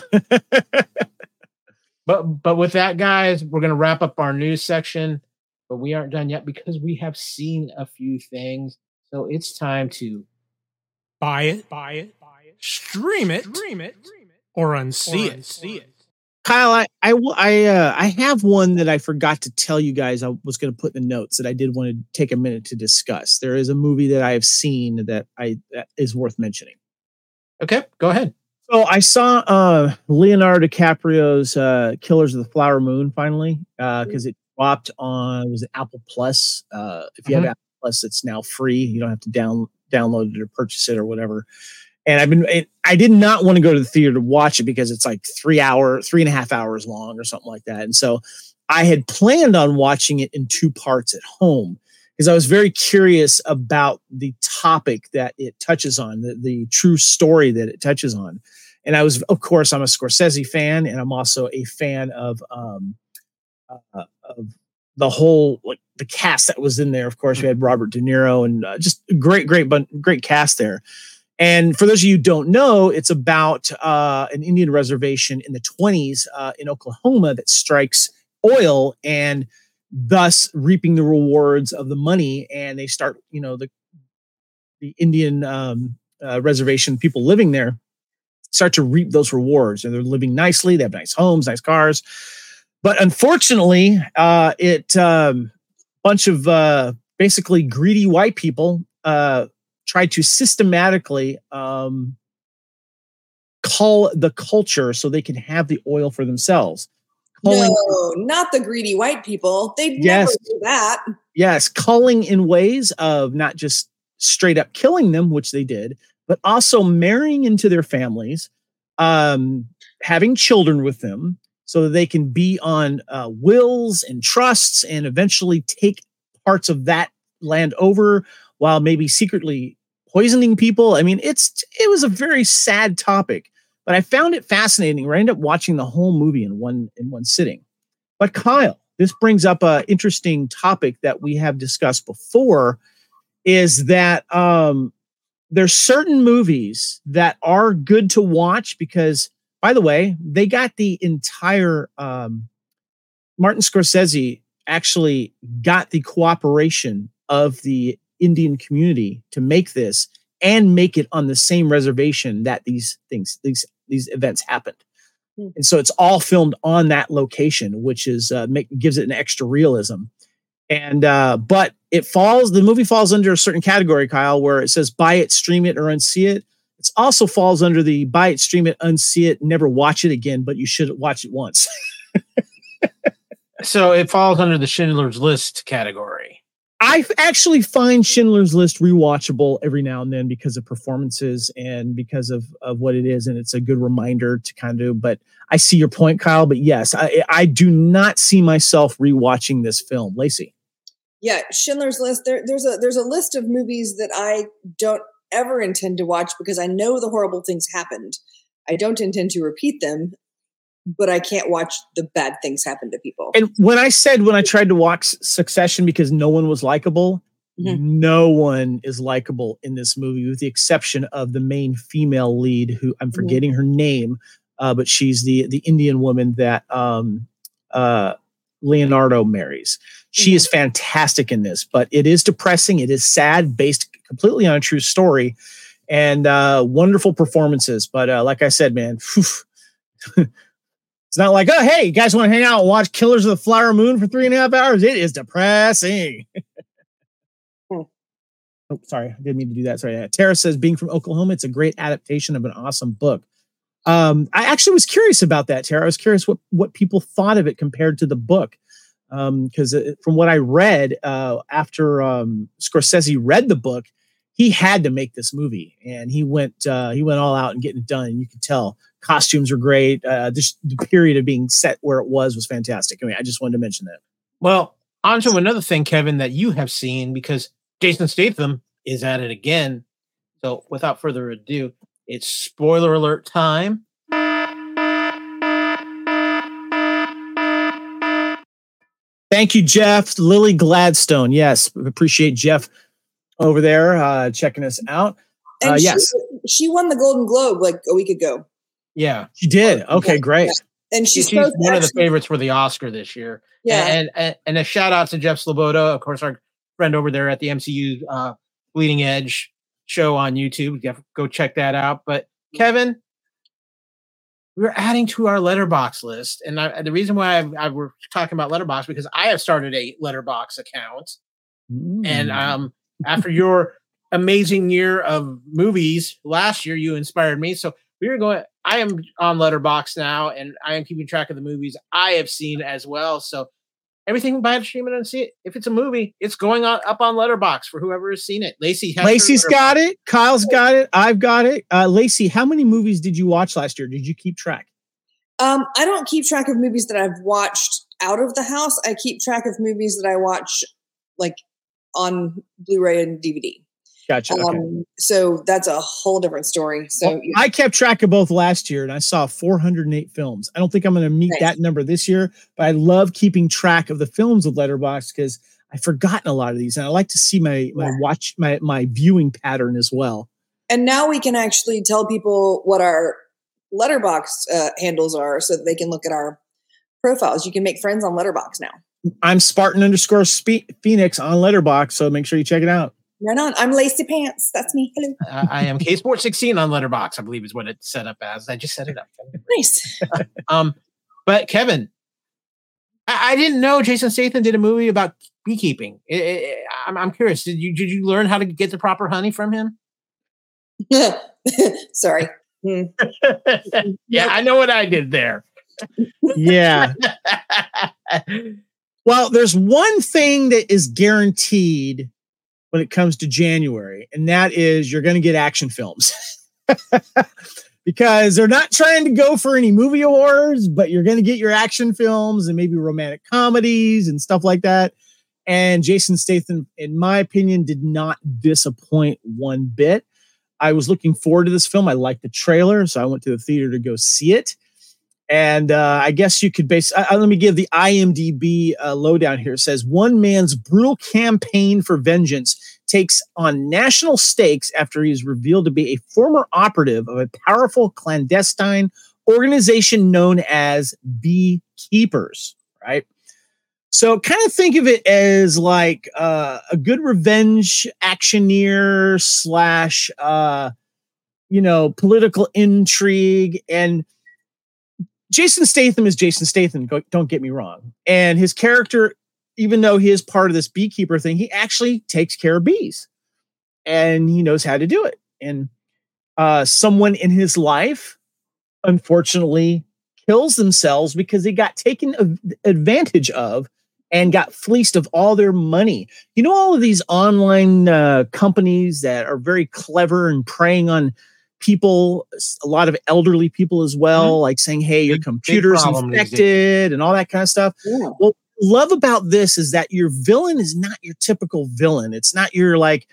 but but with that, guys, we're gonna wrap up our news section but we aren't done yet because we have seen a few things. So it's time to buy it, buy it, buy it, stream it, stream it, or unsee it. See it. Kyle, I I I, uh, I have one that I forgot to tell you guys. I was going to put in the notes that I did want to take a minute to discuss. There is a movie that I have seen that I that is worth mentioning. Okay, go ahead. So I saw uh, Leonardo DiCaprio's uh, Killers of the Flower Moon finally because uh, it dropped on was it Apple Plus. Uh, if you mm-hmm. have Apple Plus, it's now free. You don't have to down download it or purchase it or whatever. And I've been it, I did not want to go to the theater to watch it because it's like three hour, three and a half hours long or something like that. And so I had planned on watching it in two parts at home because I was very curious about the topic that it touches on, the, the true story that it touches on. And I was, of course, I'm a Scorsese fan, and I'm also a fan of um, uh, of the whole like the cast that was in there. Of course, we had Robert De Niro and uh, just great, great, great cast there. And for those of you who don't know, it's about uh, an Indian reservation in the 20s uh, in Oklahoma that strikes oil and thus reaping the rewards of the money. And they start, you know, the the Indian um, uh, reservation people living there start to reap those rewards, and they're living nicely. They have nice homes, nice cars. But unfortunately, uh, it um, bunch of uh, basically greedy white people uh, tried to systematically um, call the culture so they can have the oil for themselves. Calling, no, not the greedy white people. They yes, never do that. Yes, calling in ways of not just straight up killing them, which they did, but also marrying into their families, um, having children with them, so that they can be on uh, wills and trusts and eventually take parts of that land over while maybe secretly poisoning people. I mean, it's it was a very sad topic. but I found it fascinating. I ended up watching the whole movie in one in one sitting. But Kyle, this brings up a interesting topic that we have discussed before, is that um, there's certain movies that are good to watch because, by the way, they got the entire um, Martin Scorsese actually got the cooperation of the Indian community to make this and make it on the same reservation that these things these these events happened. Hmm. And so it's all filmed on that location, which is uh, make, gives it an extra realism. And uh, but it falls the movie falls under a certain category, Kyle, where it says buy it, stream it, or unsee it. It also falls under the buy it, stream it, unsee it, never watch it again, but you should watch it once. So it falls under the Schindler's List category. I actually find Schindler's List rewatchable every now and then because of performances and because of, of what it is, and it's a good reminder to kind of. But I see your point, Kyle. But yes, I I do not see myself rewatching this film, Lacee. Yeah, Schindler's List. There, there's a there's a list of movies that I don't ever intend to watch because I know the horrible things happened. I don't intend to repeat them, but I can't watch the bad things happen to people. And when I said when I tried to watch Succession because no one was likable, Mhm. no one is likable in this movie, with the exception of the main female lead, who I'm forgetting her name, uh, but she's the the Indian woman that um, uh, Leonardo marries. She is fantastic in this, but it is depressing. It is sad, based completely on a true story, and uh, wonderful performances. But uh, like I said, man. It's not like, oh, hey, you guys want to hang out and watch Killers of the Flower Moon for three and a half hours? It is depressing. Hmm. oh, sorry, I didn't mean to do that. Sorry. Uh, Tara says, being from Oklahoma, it's a great adaptation of an awesome book. Um, I actually was curious about that, Tara. I was curious what what people thought of it compared to the book, because uh, from what I read uh, after um, Scorsese read the book, he had to make this movie, and he went uh, he went all out and getting it done. And you could tell costumes were great. Uh, just the period of being set where it was was fantastic. I mean, I just wanted to mention that. Well, on to another thing, Kevin, that you have seen because Jason Statham is at it again. So without further ado, it's spoiler alert time. Thank you, Jeff. Lily Gladstone. Yes, appreciate Jeff over there uh, checking us out. And Uh, she, yes. she won the Golden Globe like a week ago, Yeah. She did. Okay, great. and She's, she's, supposed to one of the favorites for the Oscar this year. Yeah, And, and and a shout out to Jeff Sloboda, of course, our friend over there at the MCU uh, Bleeding Edge show on YouTube. Def- Go check that out. But Kevin, we're adding to our letterbox list, and I, the reason why I, I we're talking about letterbox because I have started a letterbox account, and Mm. um, after your amazing year of movies last year, you inspired me. So we are going. I am on Letterbox now, and I am keeping track of the movies I have seen as well. So everything by streaming and see it. If it's a movie, it's going on up on Letterbox for whoever has seen it. Lacee, has her Lacee's got it. Kyle's got it. I've got it. Uh, Lacee, how many movies did you watch last year? Did you keep track? um, I don't keep track of movies that I've watched out of the house. I keep track of movies that I watch like on Blu-ray and DVD. Gotcha. Okay. Um, so that's a whole different story. So Well, I kept track of both last year and I saw 408 films. I don't think I'm going to meet Nice. that number this year, but I love keeping track of the films with Letterbox because I've forgotten a lot of these and I like to see my my Yeah. watch my my viewing pattern as well. and now we can actually tell people what our letterbox uh, handles are so that they can look at our profiles. You can make friends on letterbox now. I'm Spartan underscore Spe- Phoenix on Letterbox, so make sure you check it out. Right on. I'm Lacee Pants. That's me. Hello. I, I am K Sport 16 on Letterbox, I believe is what it's set up as. I just set it up. Nice. Um, but Kevin, I, I didn't know Jason Statham did a movie about beekeeping. I- I- I'm, I'm curious. Did you did you learn how to get the proper honey from him? Sorry. yeah, I know what I did there. Yeah. Well, there's one thing that is guaranteed when it comes to January, and that is you're going to get action films. because they're not trying to go for any movie awards, but you're going to get your action films and maybe romantic comedies and stuff like that. And Jason Statham, in my opinion, did not disappoint one bit. I was looking forward to this film. I liked the trailer, so I went to the theater to go see it. And uh, I guess you could base. Uh, let me give the IMDb uh, lowdown here. It says one man's brutal campaign for vengeance takes on national stakes after he is revealed to be a former operative of a powerful clandestine organization known as Beekeepers. Right. So kind of think of it as like uh, a good revenge actioneer slash, uh, you know, political intrigue. And Jason Statham is Jason Statham. Don't get me wrong. And his character, even though he is part of this beekeeper thing, he actually takes care of bees, and he knows how to do it. And uh, someone in his life, unfortunately, kills themselves because they got taken advantage of and got fleeced of all their money. You know, all of these online uh, companies that are very clever and preying on people, a lot of elderly people as well, mm-hmm. like saying, hey, your computer's infected and all that kind of stuff. Yeah. Well, love about this is that your villain is not your typical villain. It's not your like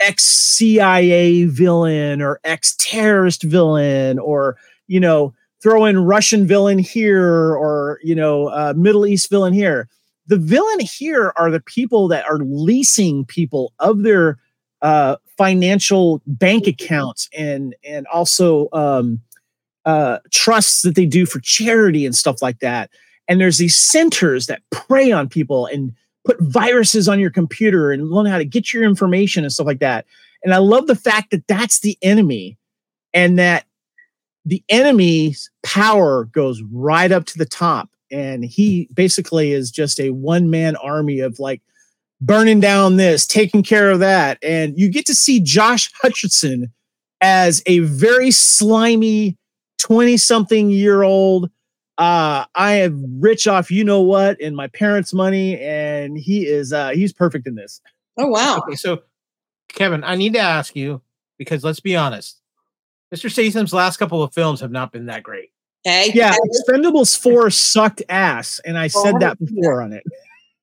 ex CIA villain or ex terrorist villain or, you know, throw in Russian villain here or, you know, uh, Middle East villain here the villain here are the people that are leasing people of their uh, financial bank accounts and and also um, uh, trusts that they do for charity and stuff like that. And there's these centers that prey on people and put viruses on your computer and learn how to get your information and stuff like that. And I love the fact that that's the enemy, and that the enemy's power goes right up to the top and he basically is just a one man army of like burning down this, taking care of that, and you get to see Josh Hutcherson as a very slimy twenty something year old. Uh, I am rich off you know what in my parents' money, and he is uh, he's perfect in this. Oh wow! Okay, so Kevin, I need to ask you because let's be honest, Mr. Statham's last couple of films have not been that great. Okay. Yeah, Expendables 4 sucked ass. And I said that before on it.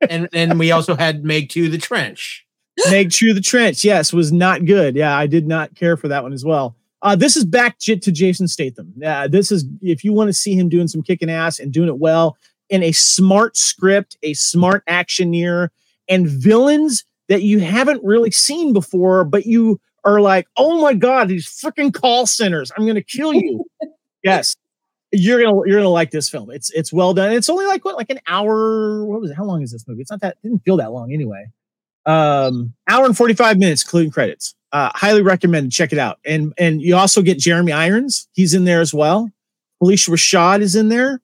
And and we also had Meg 2 the Trench. Meg 2 the Trench, yes, was not good. Yeah, I did not care for that one as well. Uh, this is back to Jason Statham. Yeah, this is if you want to see him doing some kicking ass and doing it well in a smart script, a smart actioneer, and villains that you haven't really seen before, but you are like, oh my god, these freaking call centers! I'm gonna kill you. yes, you're gonna you're gonna like this film. It's it's well done. It's only like what like an hour. What was it? How long is this movie? It's not that It didn't feel that long anyway. Um, hour and forty five minutes, including credits. Uh, highly recommended. Check it out. And and you also get Jeremy Irons. He's in there as well. Phylicia Rashad is in there.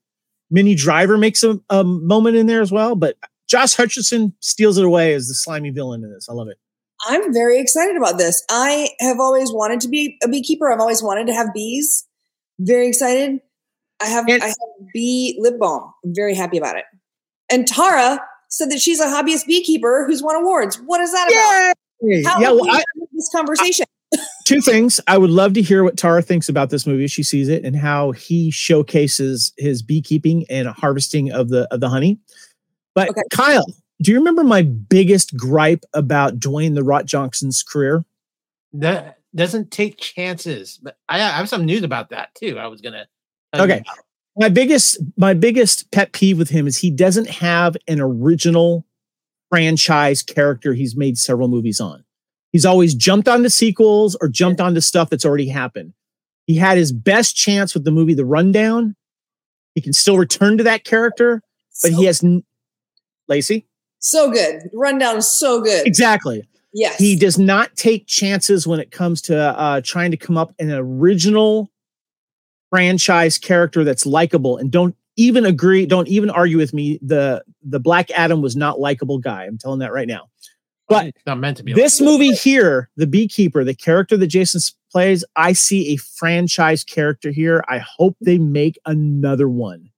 Minnie Driver makes a, a moment in there as well. But Josh Hutcherson steals it away as the slimy villain in this. I love it. I'm very excited about this. I have always wanted to be a beekeeper. I've always wanted to have bees. Very excited. I have and, I have bee lip balm. I'm very happy about it. And Tara said that she's a hobbyist beekeeper who's won awards. What is that about? How yeah, well, I, this conversation? I, two things. I would love to hear what Tara thinks about this movie. She sees it and how he showcases his beekeeping and harvesting of the of the honey. But okay. Kyle, do you remember my biggest gripe about Dwayne the Rock Johnson's career? That doesn't take chances. But I, I have some news about that too. I was gonna Okay. My biggest my biggest pet peeve with him is he doesn't have an original franchise character he's made several movies on. He's always jumped onto sequels or jumped onto stuff that's already happened. He had his best chance with the movie The Rundown. He can still return to that character, but so, he has n- Lacee. So good. Rundown is so good. Exactly. Yes. He does not take chances when it comes to uh, trying to come up an original franchise character that's likable and don't even agree don't even argue with me. The the black adam was not likable guy. I'm telling that right now. But it's not meant to be this like movie here the beekeeper the character that jason plays i see a franchise character here. I hope they make another one.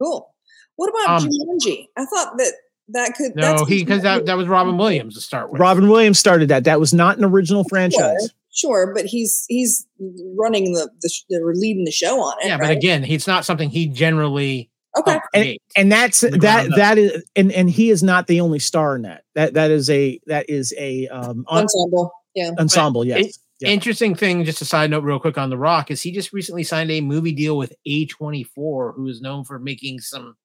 Cool. What about um, Jumanji? i thought that that could no he because that, that was robin williams to start with. Robin williams started that. That was not an original franchise Sure, but he's he's running the the, the leading the show on it. Yeah, right? but again, it's not something he generally okay and, and that's that that is and and he is not the only star in that that that is a that is a um ensemble yeah ensemble yes it, Yeah. Interesting thing, just a side note, real quick on The Rock, is he just recently signed a movie deal with A24, who is known for making some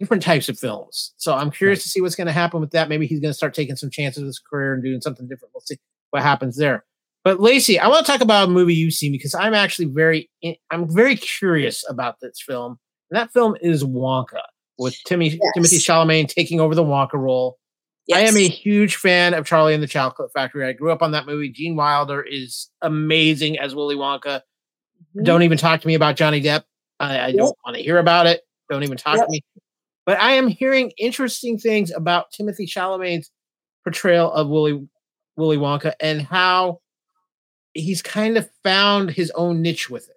different types of films. So I'm curious to see what's going to happen with that. Maybe he's going to start taking some chances with his career and doing something different. We'll see what happens there. But Lacee, I want to talk about a movie you've seen because I'm actually very, I'm very curious about this film. And that film is Wonka with Timmy, Yes. Timothy Chalamet taking over the Wonka role. I am a huge fan of Charlie and the Chocolate Factory. I grew up on that movie. Gene Wilder is amazing as Willy Wonka. Mhm. Don't even talk to me about Johnny Depp. I, I Yep. don't want to hear about it. Don't even talk Yep. to me. But I am hearing interesting things about Timothy Chalamet's portrayal of Willy Willy Wonka and how he's kind of found his own niche with it.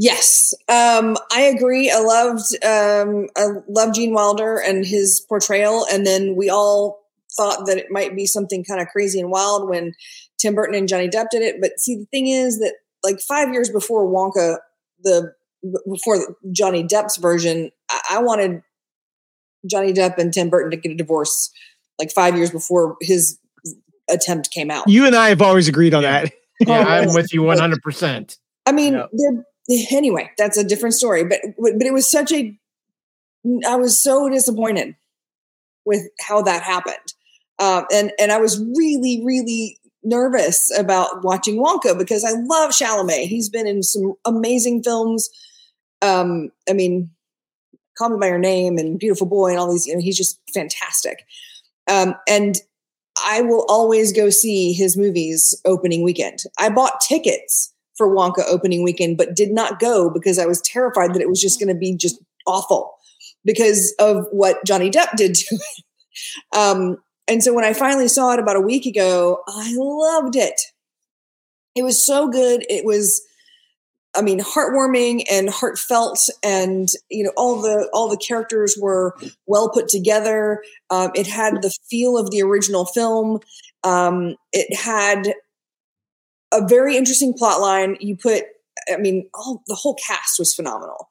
Yes, um, I agree. I loved um, I love Gene Wilder and his portrayal, and then we all thought that it might be something kind of crazy and wild when Tim Burton and Johnny Depp did it. But see, the thing is that like five years before Wonka, the before Johnny Depp's version, I, I wanted Johnny Depp and Tim Burton to get a divorce like five years before his attempt came out. You and I have always agreed on Yeah. that. Yeah, Oh, I'm with you 100%. I mean, Yeah. anyway, that's a different story. But but it was such a. I was so disappointed with how that happened, um, and and I was really really nervous about watching Wonka because I love Chalamet. He's been in some amazing films. Um, I mean, Call Me by Your Name and Beautiful Boy and all these. You know, he's just fantastic. Um, and I will always go see his movies opening weekend. I bought tickets for Wonka opening weekend, but did not go because I was terrified that it was just going to be just awful because of what Johnny Depp did to it. Um, and so when I finally saw it about a week ago, I loved it. It was so good. It was, I mean, heartwarming and heartfelt, and you know, all the all the characters were well put together. Um, it had the feel of the original film. Um, it had a very interesting plot line. You put, I mean, all the whole cast was phenomenal.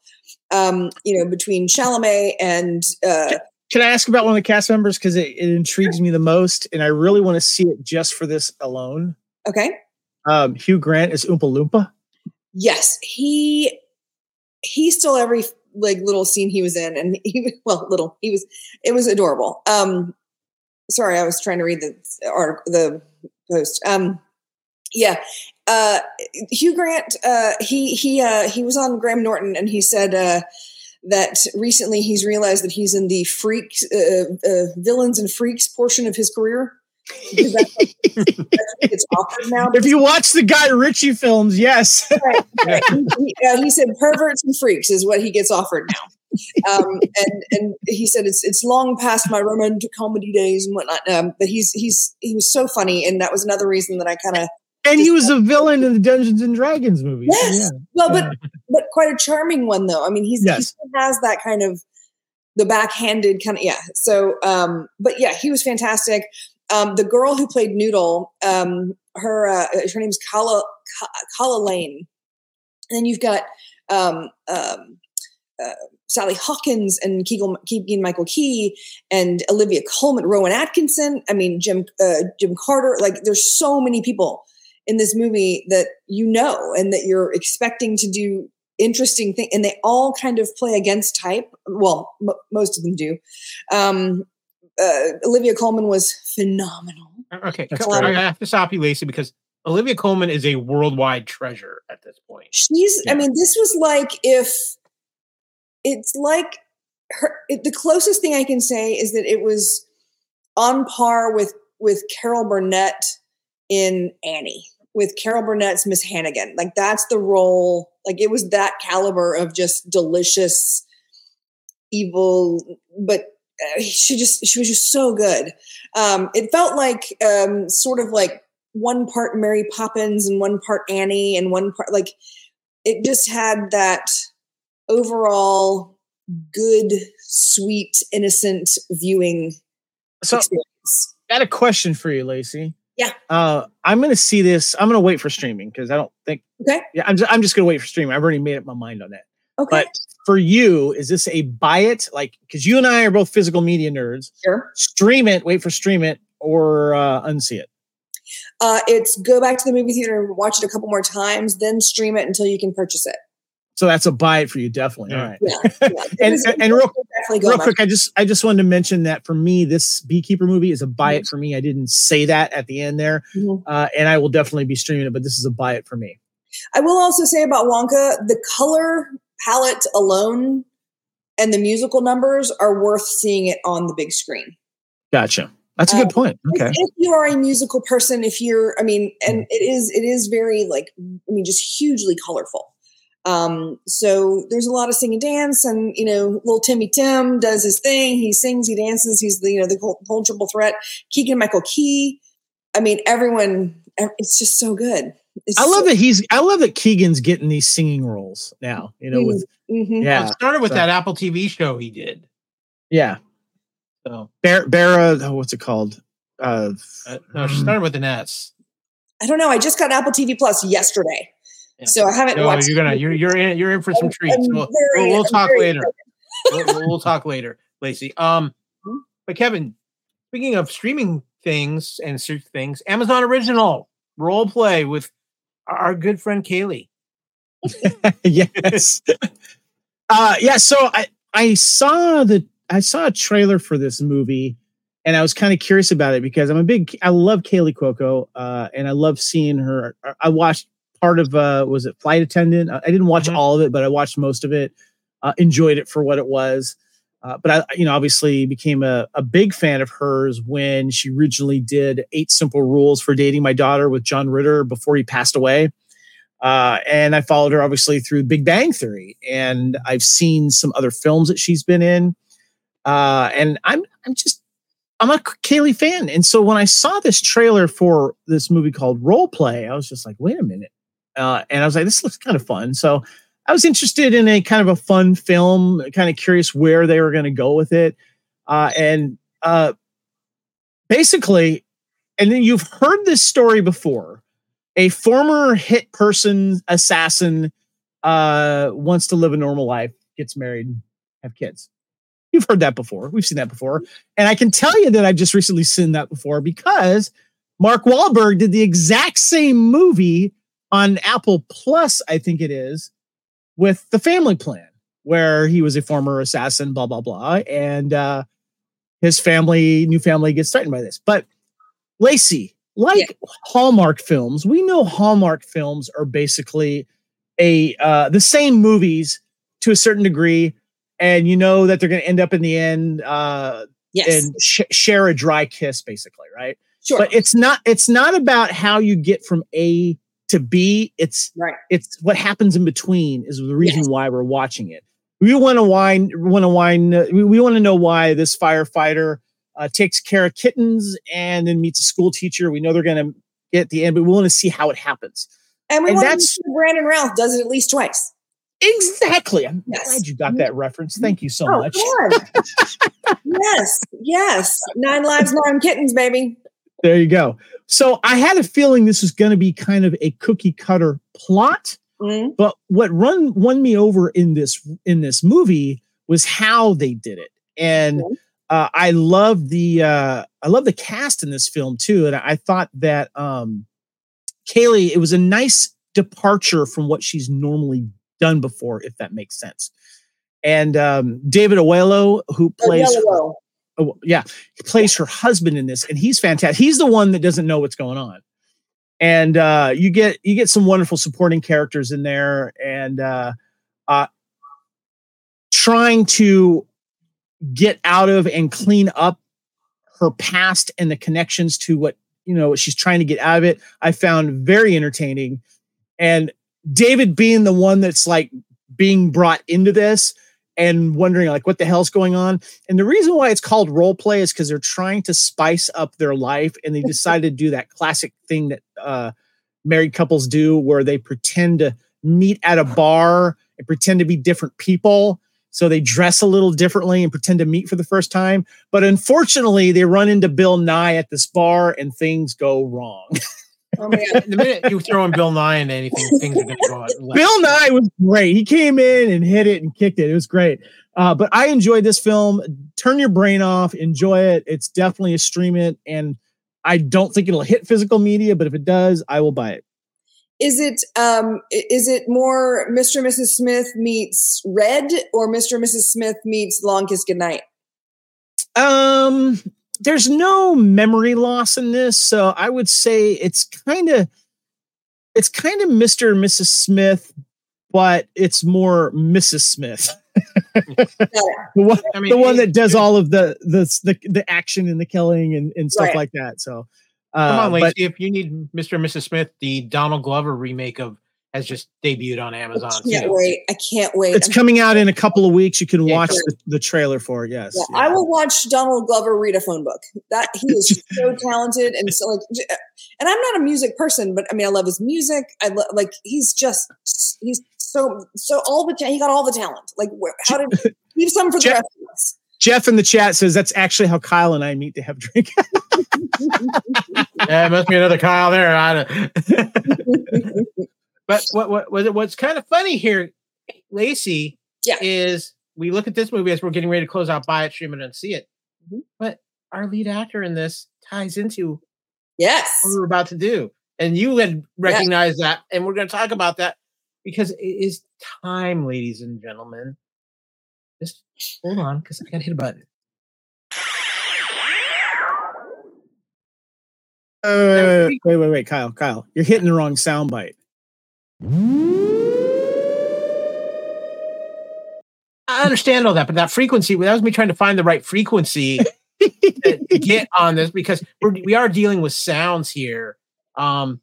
Um, you know, between Chalamet and uh, Can I ask about one of the cast members because it, it intrigues me the most, and I really want to see it just for this alone. okay, Um, Hugh Grant is Oompa Loompa. Yes, he he stole every like little scene he was in, and he well, little he was it was adorable. Um, sorry, I was trying to read the article, the post. Um, yeah, uh, Hugh Grant. Uh, he he uh, he was on Graham Norton, and he said uh, that recently he's realized that he's in the freaks, uh, uh, villains and freaks portion of his career. That's that's gets offered now. If you watch the Guy Ritchie films, yes. Right, right. he, he- uh, he said perverts and freaks is what he gets offered now. Um, and and he said it's it's long past my romantic comedy days and whatnot. Um, but he's he's he was so funny, and that was another reason that I kind of and he was a villain in the Dungeons and Dragons movie. Yes. well, but but quite a charming one though. I mean, he's he Yes. still has that kind of the backhanded kind of yeah. So, um, but yeah, he was fantastic. Um, the girl who played Noodle, um, her uh, her name's Calah Calah Lane, and then you've got um, um, uh, Sally Hawkins and Keegan, Michael Key and Olivia Colman, Rowan Atkinson. I mean, Jim uh, Jim Carter. Like, there's so many people in this movie that you know and that you're expecting to do interesting things, and they all kind of play against type. Well, m- most of them do. Um, uh, Olivia Colman was phenomenal. Okay, I have to stop you, Lacee, because Olivia Colman is a worldwide treasure at this point. She's. Yeah. I mean, this was like if it's like her. It, the closest thing I can say is that it was on par with with Carol Burnett in Annie, with Carol Burnett's Miss Hannigan. Like that's the role. Like it was that caliber of just delicious, evil, but uh, she just she was just so good. Um, it felt like um, sort of like one part Mary Poppins and one part Annie and one part like it just had that overall good, sweet, innocent viewing So experience. got a question for you, Lacee. Yeah. Uh, I'm going to see this. I'm going to wait for streaming because I don't think. Okay. Yeah, I'm just, I'm just going to wait for streaming. I've already made up my mind on that. Okay, But for you, is this a buy it? Like, because you and I are both physical media nerds. sure. Stream it, wait for stream it, or uh, unsee it. Uh, it's go back to the movie theater and watch it a couple more times, then stream it until you can purchase it. So that's a buy it for you, definitely. All right. Yeah, yeah. And- and- and real- definitely Real quick, I just I just wanted to mention that for me, this Beekeeper movie is a buy it for me. I didn't say that at the end there, Mhm. uh, and I will definitely be streaming it. But this is a buy it for me. I will also say about Wonka, the color palette alone and the musical numbers are worth seeing it on the big screen. Gotcha. That's a Um, good point. Okay. If you are a musical person, if you're, I mean, and it is, it is very like, I mean, just hugely colorful. Um, so there's a lot of sing and dance, and you know, little Timmy Tim does his thing. He sings, he dances. He's the you know the whole, whole triple threat. Keegan Michael Key. I mean, everyone. It's just so good. It's I love so, that he's. I love that Keegan's getting these singing roles now. You know, with mm-hmm. Well, yeah, it started with so- that Apple TV show he did. yeah. So Bar- Barra, oh, what's it called? Uh, uh, no, she started with an S. I don't know. I just got Apple TV Plus yesterday, Yeah. so I haven't No, watched. you're gonna you're you're in you're in for some I'm- treats. I'm We'll, very- we'll, we'll talk later. We'll, we'll- we'll talk later, Lacee. Um, Hmm? but Kevin, speaking of streaming things and search things, Amazon original role play with our good friend Kaley. yes. uh yeah, so I I saw the I saw a trailer for this movie and I was kind of curious about it because I'm a big I love Kaley Cuoco uh and I love seeing her I watched part of uh was it Flight Attendant? I didn't watch Mhm. all of it, but I watched most of it. Uh enjoyed it for what it was. Uh, but I, you know, obviously became a, a big fan of hers when she originally did Eight Simple Rules for Dating My Daughter with John Ritter before he passed away. Uh, and I followed her obviously through Big Bang Theory, and I've seen some other films that she's been in. Uh, and I'm I'm just I'm a Kaley fan, and so when I saw this trailer for this movie called Role Play, I was just like, wait a minute, uh, and I was like, this looks kind of fun. So I was interested in a kind of a fun film, kind of curious where they were going to go with it, uh, and uh, basically, and then you've heard this story before. A former hit person assassin uh wants to live a normal life gets married have kids. You've heard that before. We've seen that before. And i can tell you that i've just recently seen that before because mark Wahlberg did the exact same movie on apple plus i think it is with the family plan where he was a former assassin blah blah blah. And uh his family new family gets threatened by this. But lacee like Hallmark films, we know Hallmark films are basically a uh, the same movies to a certain degree, and you know that they're going to end up in the end uh, Yes, and sh- share a dry kiss, basically, right? sure. But it's not it's not about how you get from A to be. It's right. it's what happens in between is the reason Yes. why we're watching it. We want to wine, want to wine. We, we want to know why this firefighter uh, takes care of kittens and then meets a school teacher. We know they're going to get at the end, but we want to see how it happens. And we and want to that's- see Brandon Ralph does it at least twice. Exactly. I'm Yes. glad you got that reference. Thank you so oh, much. yes, yes. Nine lives, nine kittens, baby. There you go. So I had a feeling this was going to be kind of a cookie cutter plot. Mhm. But what run won me over in this in this movie was how they did it, and Okay. uh, I love the uh, I love the cast in this film too. And I thought that um, Kaley, it was a nice departure from what she's normally done before, if that makes sense. And um, David Oyelowo, who plays. Oh, yeah, plays her husband in this, and he's fantastic. He's the one that doesn't know what's going on, and uh, you get you get some wonderful supporting characters in there, and uh, uh, trying to get out of and clean up her past and the connections to what you know she's trying to get out of it. I found very entertaining, and David being the one that's like being brought into this and wondering like what the hell's going on. And the reason why it's called role play is because they're trying to spice up their life and they decided to do that classic thing that uh, married couples do where they pretend to meet at a bar and pretend to be different people. So they dress a little differently and pretend to meet for the first time. But unfortunately, they run into Bill Nye at this bar and things go wrong. Oh, man. The minute you throw in Bill Nye into anything, things are going to go out. left. Bill Nye was great. He came in and hit it and kicked it. It was great. Uh, but I enjoyed this film. Turn your brain off, enjoy it. It's definitely a stream it. And I don't think it'll hit physical media, but if it does, I will buy it. Is it um is it more Mr. and Mrs. Smith meets Red or Mr. and Mrs. Smith meets Long Kiss Goodnight? Um, there's no memory loss in this, so I would say it's kind of it's kind of Mr. and Mrs. Smith, but it's more Mrs. Smith. the one, I mean, the one that does all of the the the, the action and the killing and, and stuff Right. like that. So Come uh, on, but- If you need Mr. and Mrs. Smith, the Donald Glover remake of has just debuted on Amazon. I can't too. wait. I can't wait. it's I'm- coming out in a couple of weeks. You can watch the, the trailer for it. Yes, Yeah, yeah. I will watch Donald Glover read a phone book. That he is so talented and so like, uh, and I'm not a music person, but I mean, I love his music. I love like he's just he's so so all the ta- he got all the talent. Like, where, how did leave some for the Jeff- rest of us? Jeff in the chat says that's actually how Kyle and I meet to have a drink. Yeah, it must be another Kyle there. I don't- but what, what what what's kind of funny here, Lacee, Yeah. is we look at this movie as we're getting ready to close out, buy it, stream it, and see it. Mhm. But our lead actor in this ties into Yes, what we're about to do, and you had recognized that, and we're going to talk about that because it is time, ladies and gentlemen. Just hold on, because I got to hit a button. Uh, wait, wait, wait, Kyle, Kyle, you're hitting the wrong soundbite. I understand all that, but that frequency, that was me trying to find the right frequency to, get on this because we're, we are dealing with sounds here. Um,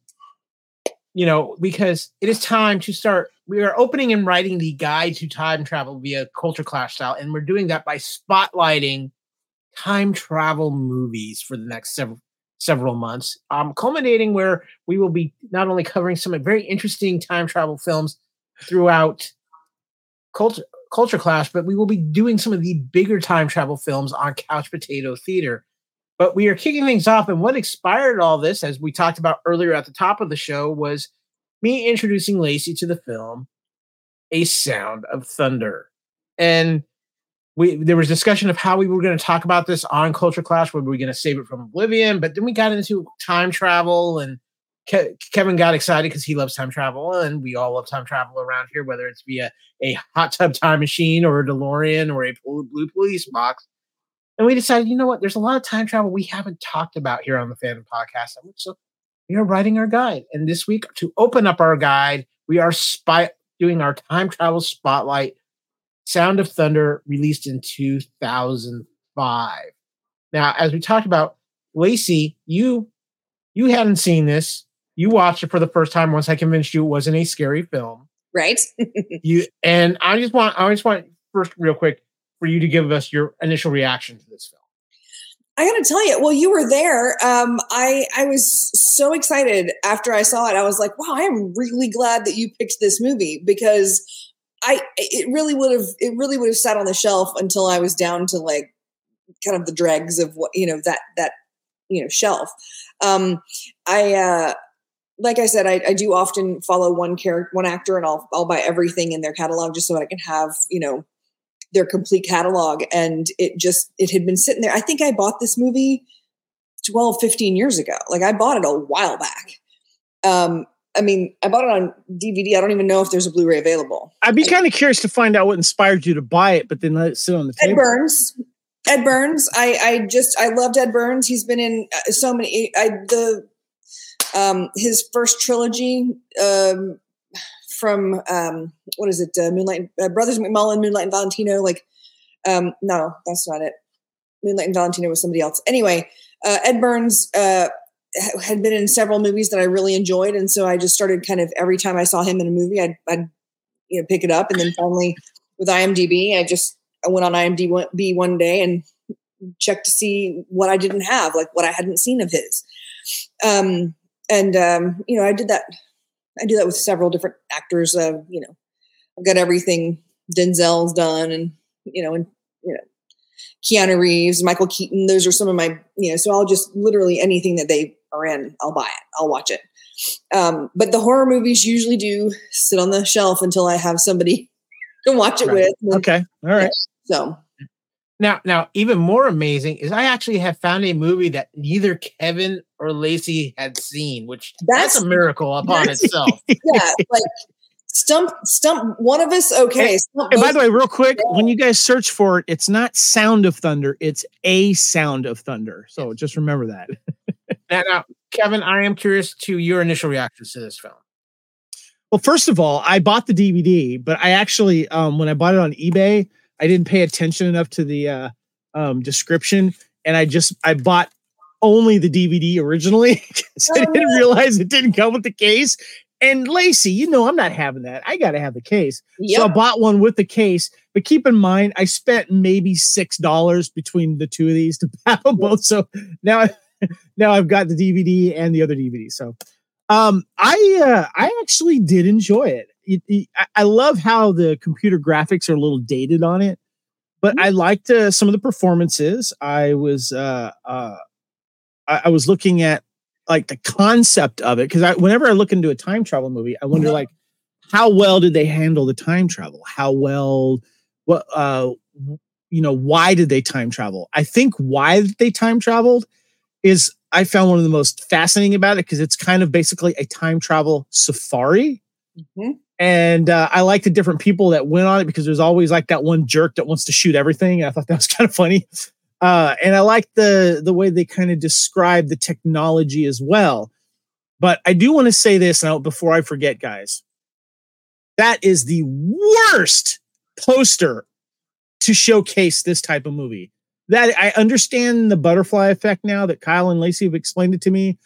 you know, because it is time to start. We are opening and writing the guide to time travel via culture clash style, and we're doing that by spotlighting time travel movies for the next several several months, um, culminating where we will be not only covering some very interesting time travel films throughout culture culture clash, but we will be doing some of the bigger time travel films on Couch Potato Theater. But we are kicking things off, and what inspired all this, as we talked about earlier at the top of the show, was me introducing Lacee to the film A Sound of Thunder. And we there was discussion of how we were going to talk about this on Culture Clash, whether we were going to save it from Oblivion, but then we got into time travel and Ke- Kevin got excited because he loves time travel, and we all love time travel around here, whether it's via a hot tub time machine or a DeLorean or a blue blue police box. And we decided, you know what? There's a lot of time travel we haven't talked about here on the Fandom Podcast. So we are writing our guide. And this week, to open up our guide, we are spy- doing our time travel spotlight Sound of Thunder, released in 2005. Now, as we talked about, Lacee, you you hadn't seen this. You watched it for the first time once I convinced you it wasn't a scary film right. you and I just want I just want first real quick for you to give us your initial reaction to this film. I got to tell you, well, you were there. Um, I I was so excited after I saw it. I was like, wow, I am really glad that you picked this movie because I it really would have it really would have sat on the shelf until I was down to like kind of the dregs of what you know that that you know shelf. Um, I uh, like I said, I, I do often follow one character, one actor, and I'll I'll buy everything in their catalog just so I can have you know their complete catalog. And it just it had been sitting there. I think i bought this movie 12 15 years ago. Like i bought it a while back. Um i mean i bought it on dvd i don't even know if there's a blu-ray available. I'd be kind of curious to find out what inspired you to buy it, but then let it sit on the ed table. burns. Ed burns. I i just i loved ed burns. He's been in uh, so many i the um his first trilogy um from um what is it uh, moonlight uh, brothers mcmullen moonlight and valentino like um no that's not it. Moonlight and valentino was somebody else. Anyway uh, ed burns uh had been in several movies that i really enjoyed and so i just started kind of every time i saw him in a movie i'd, I'd you know pick it up and then finally with imdb i just i went on imdb one day and checked to see what i didn't have like what i hadn't seen of his um and um you know i did that I do that with several different actors. Uh, you know, I've got everything Denzel's done, and you know, and you know, Keanu Reeves, Michael Keaton. Those are some of my, you know. So I'll just literally anything that they are in, I'll buy it. I'll watch it. Um, but the horror movies usually do sit on the shelf until I have somebody to watch it Right. with. Okay, all right. So Now, now, even more amazing is I actually have found a movie that neither Kevin or Lacee had seen, which that's, That's- a miracle upon itself. Yeah, like stump stump one of us. Okay. Stump And by the way, real quick, when you guys search for it, it's not Sound of Thunder, it's a Sound of Thunder. So just remember that. Now, now, Kevin, I am curious to your initial reactions to this film. Well, first of all, I bought the DVD, but I actually, um, when I bought it on eBay, I didn't pay attention enough to the uh, um, description, and I just I bought only the DVD originally because I Oh, didn't realize it didn't come with the case. And Lacee, you know, I'm not having that. I got to have the case. So I bought one with the case. But keep in mind, I spent maybe six dollars between the two of these to have them both. So now, now I've got the DVD and the other DVD. So, um, I uh, I actually did enjoy it. It- it- I- I love how the computer graphics are a little dated on it, but I liked uh, some of the performances. I was uh, uh, I, I was looking at like the concept of it because I whenever I look into a time travel movie, I wonder like how well did they handle the time travel? How well what uh you know why did they time travel? I think why they time traveled is I found one of the most fascinating about it because it's kind of basically a time travel safari. Mhm. And uh, I like the different people that went on it because there's always like that one jerk that wants to shoot everything. I thought that was kind of funny. Uh, and I like the the way they kind of describe the technology as well. But I do want to say this now before I forget, guys. That is the worst poster to showcase this type of movie. That I understand the butterfly effect now that Kyle and Lacee have explained it to me,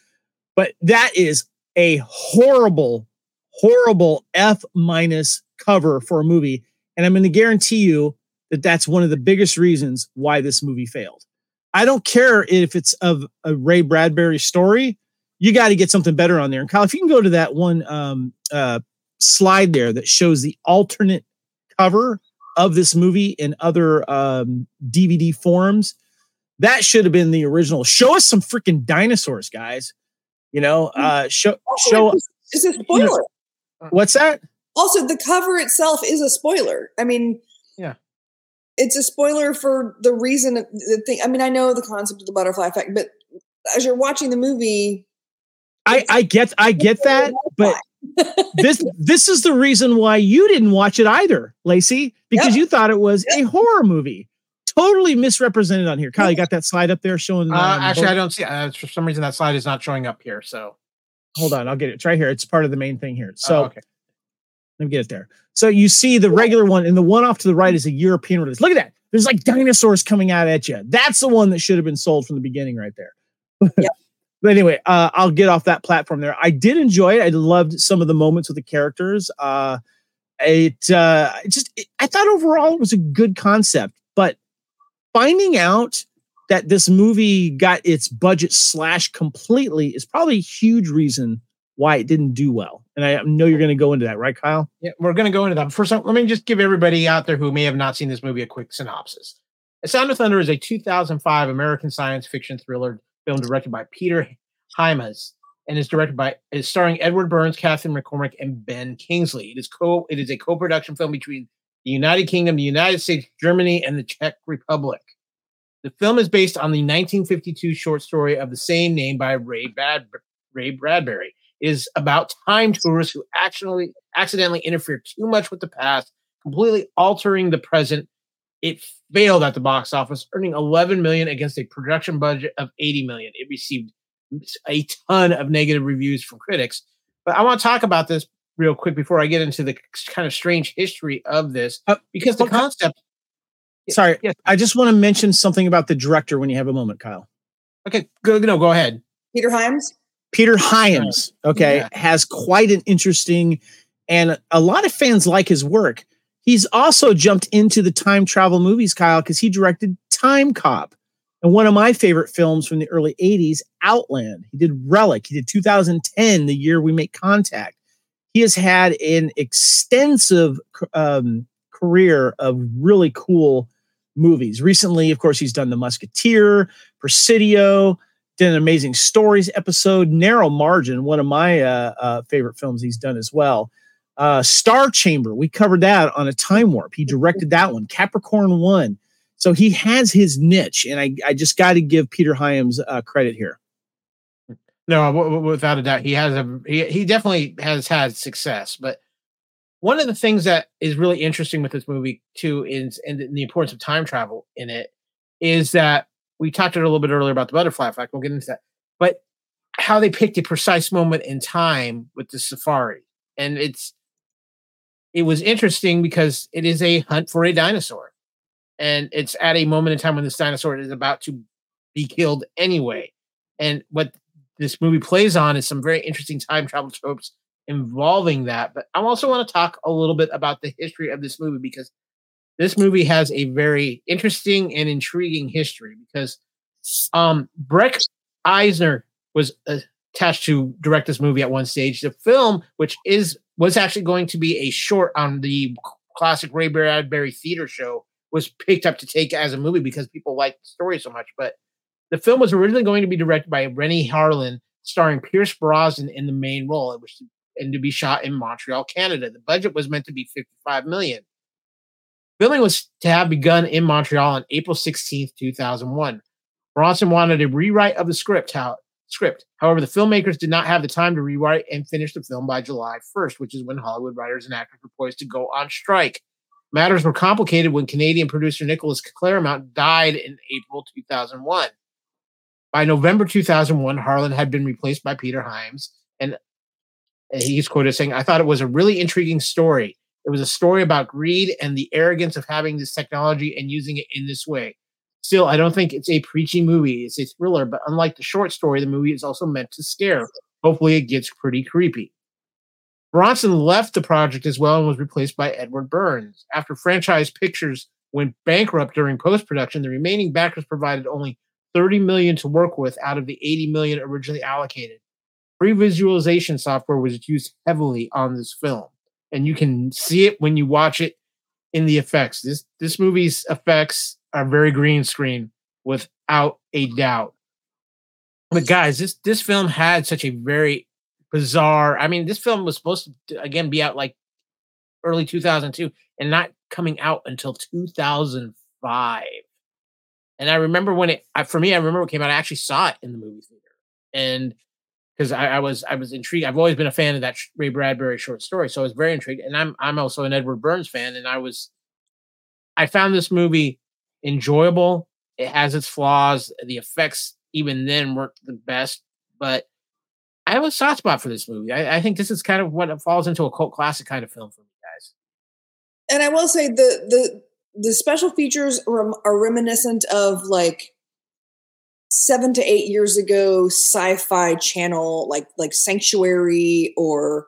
but that is a horrible, horrible F minus cover for a movie. And I'm going to guarantee you that that's one of the biggest reasons why this movie failed. I don't care if it's of a Ray Bradbury story. You got to get something better on there. And Kyle, if you can go to that one um, uh, slide there that shows the alternate cover of this movie in other um, DVD forms, that should have been the original. Show us some freaking dinosaurs, guys. You know, uh, show show. it's, a spoiler. What's that? Also, the cover itself is a spoiler. I mean. It's a spoiler for the reason the thing. I mean, I know the concept of the butterfly effect, but as you're watching the movie, I I get I get that, but this this is the reason why you didn't watch it either, Lacee, because Yep. you thought it was a horror movie. Totally misrepresented on here. Kyle, you got that slide up there showing. Uh, um, actually, both- I don't see. Uh, for some reason, that slide is not showing up here. So, hold on, I'll get it. It's right here. It's part of the main thing here. oh, So okay. Let me get it there. So you see the regular one, and the one off to the right is a European release. Look at that. There's like dinosaurs coming out at you. That's the one that should have been sold from the beginning, right there. Yep. but anyway, uh, I'll get off that platform there. I did enjoy it. I loved some of the moments with the characters. Uh, it uh, just it, I thought overall it was a good concept, but finding out that this movie got its budget slashed completely is probably a huge reason why it didn't do well. And I know you're going to go into that, right, Kyle? Yeah, we're going to go into that. First, let me just give everybody out there who may have not seen this movie a quick synopsis. A Sound of Thunder is a 2005 American science fiction thriller film directed by Peter Hyams and is directed by is starring Edward Burns, Catherine McCormack, and Ben Kingsley. It is co it is a co-production film between the United Kingdom, the United States, Germany, and the Czech Republic. The film is based on the 1952 short story of the same name by Ray, Bad- Ray Bradbury. It is about time tourists who accidentally accidentally interfere too much with the past, completely altering the present. It failed at the box office, earning 11 million against a production budget of 80 million. It received a ton of negative reviews from critics. But I want to talk about this real quick before I get into the kind of strange history of this, Uh, because the concept. Sorry, Yes. I just want to mention something about the director when you have a moment, Kyle. Okay, go no, go ahead. Peter Hyams. Peter Hyams, okay, Yeah. has quite an interesting and a lot of fans like his work. He's also jumped into the time travel movies, Kyle, because he directed Time Cop and one of my favorite films from the early 80s, Outland. He did Relic. He did 2010, the year we make contact. He has had an extensive um, career of really cool movies. Recently, of course, he's done The Musketeer, Presidio, did an amazing stories episode narrow margin one of my uh, uh, favorite films he's done as well uh, star chamber we covered that on a time warp he directed that one capricorn one So he has his niche, and I, I just got to give Peter Hyams uh, credit here. No, w- w- without a doubt, he has a he, he definitely has had success. But one of the things that is really interesting with this movie too is and the importance of time travel in it is that we talked a little bit earlier about the butterfly effect. We'll get into that, but how they picked a precise moment in time with the safari, and it's it was interesting because it is a hunt for a dinosaur, and it's at a moment in time when this dinosaur is about to be killed anyway. And what this movie plays on is some very interesting time travel tropes involving that. But I also want to talk a little bit about the history of this movie because this movie has a very interesting and intriguing history because um Breck Eisner was attached to direct this movie at one stage. The film, which is was actually going to be a short on the classic Ray Bradbury theater show, was picked up to take as a movie because people liked the story so much. But the film was originally going to be directed by Renny Harlin, starring Pierce Brosnan in the main role. And to be shot in Montreal, Canada. The budget was meant to be 55 million. Filming was to have begun in Montreal on April 16, 2001. Bronson wanted a rewrite of the script. How, script. However, the filmmakers did not have the time to rewrite and finish the film by July 1st, which is when Hollywood writers and actors were poised to go on strike. Matters were complicated when Canadian producer Nicholas Clermont died in April 2001. By November 2001, Harlin had been replaced by Peter Hyams, and he's quoted saying, I thought it was a really intriguing story. It was a story about greed and the arrogance of having this technology and using it in this way. Still, I don't think it's a preachy movie. It's a thriller, but unlike the short story, the movie is also meant to scare. Hopefully, it gets pretty creepy. Bronson left the project as well and was replaced by Edward Burns. After Franchise Pictures went bankrupt during post production, the remaining backers provided only 30 million to work with out of the 80 million originally allocated. Pre-visualization software was used heavily on this film, and you can see it when you watch it in the effects. This this movie's effects are very green screen without a doubt. But guys, this this film had such a very bizarre. I mean, this film was supposed to again be out like early 2002 and not coming out until 2005. And I remember when it, I, for me, I remember it came out. I actually saw it in the movie theater, and because I, I, was, I was intrigued. I've always been a fan of that Ray Bradbury short story, so I was very intrigued. And I'm, I'm also an Edward Burns fan, and I was, I found this movie enjoyable. It has its flaws. The effects, even then, weren't the best, but I have a soft spot for this movie. I, I think this is kind of what falls into a cult classic kind of film for me, guys. And I will say the the the special features are reminiscent of like seven to eight years ago sci-fi channel like like sanctuary or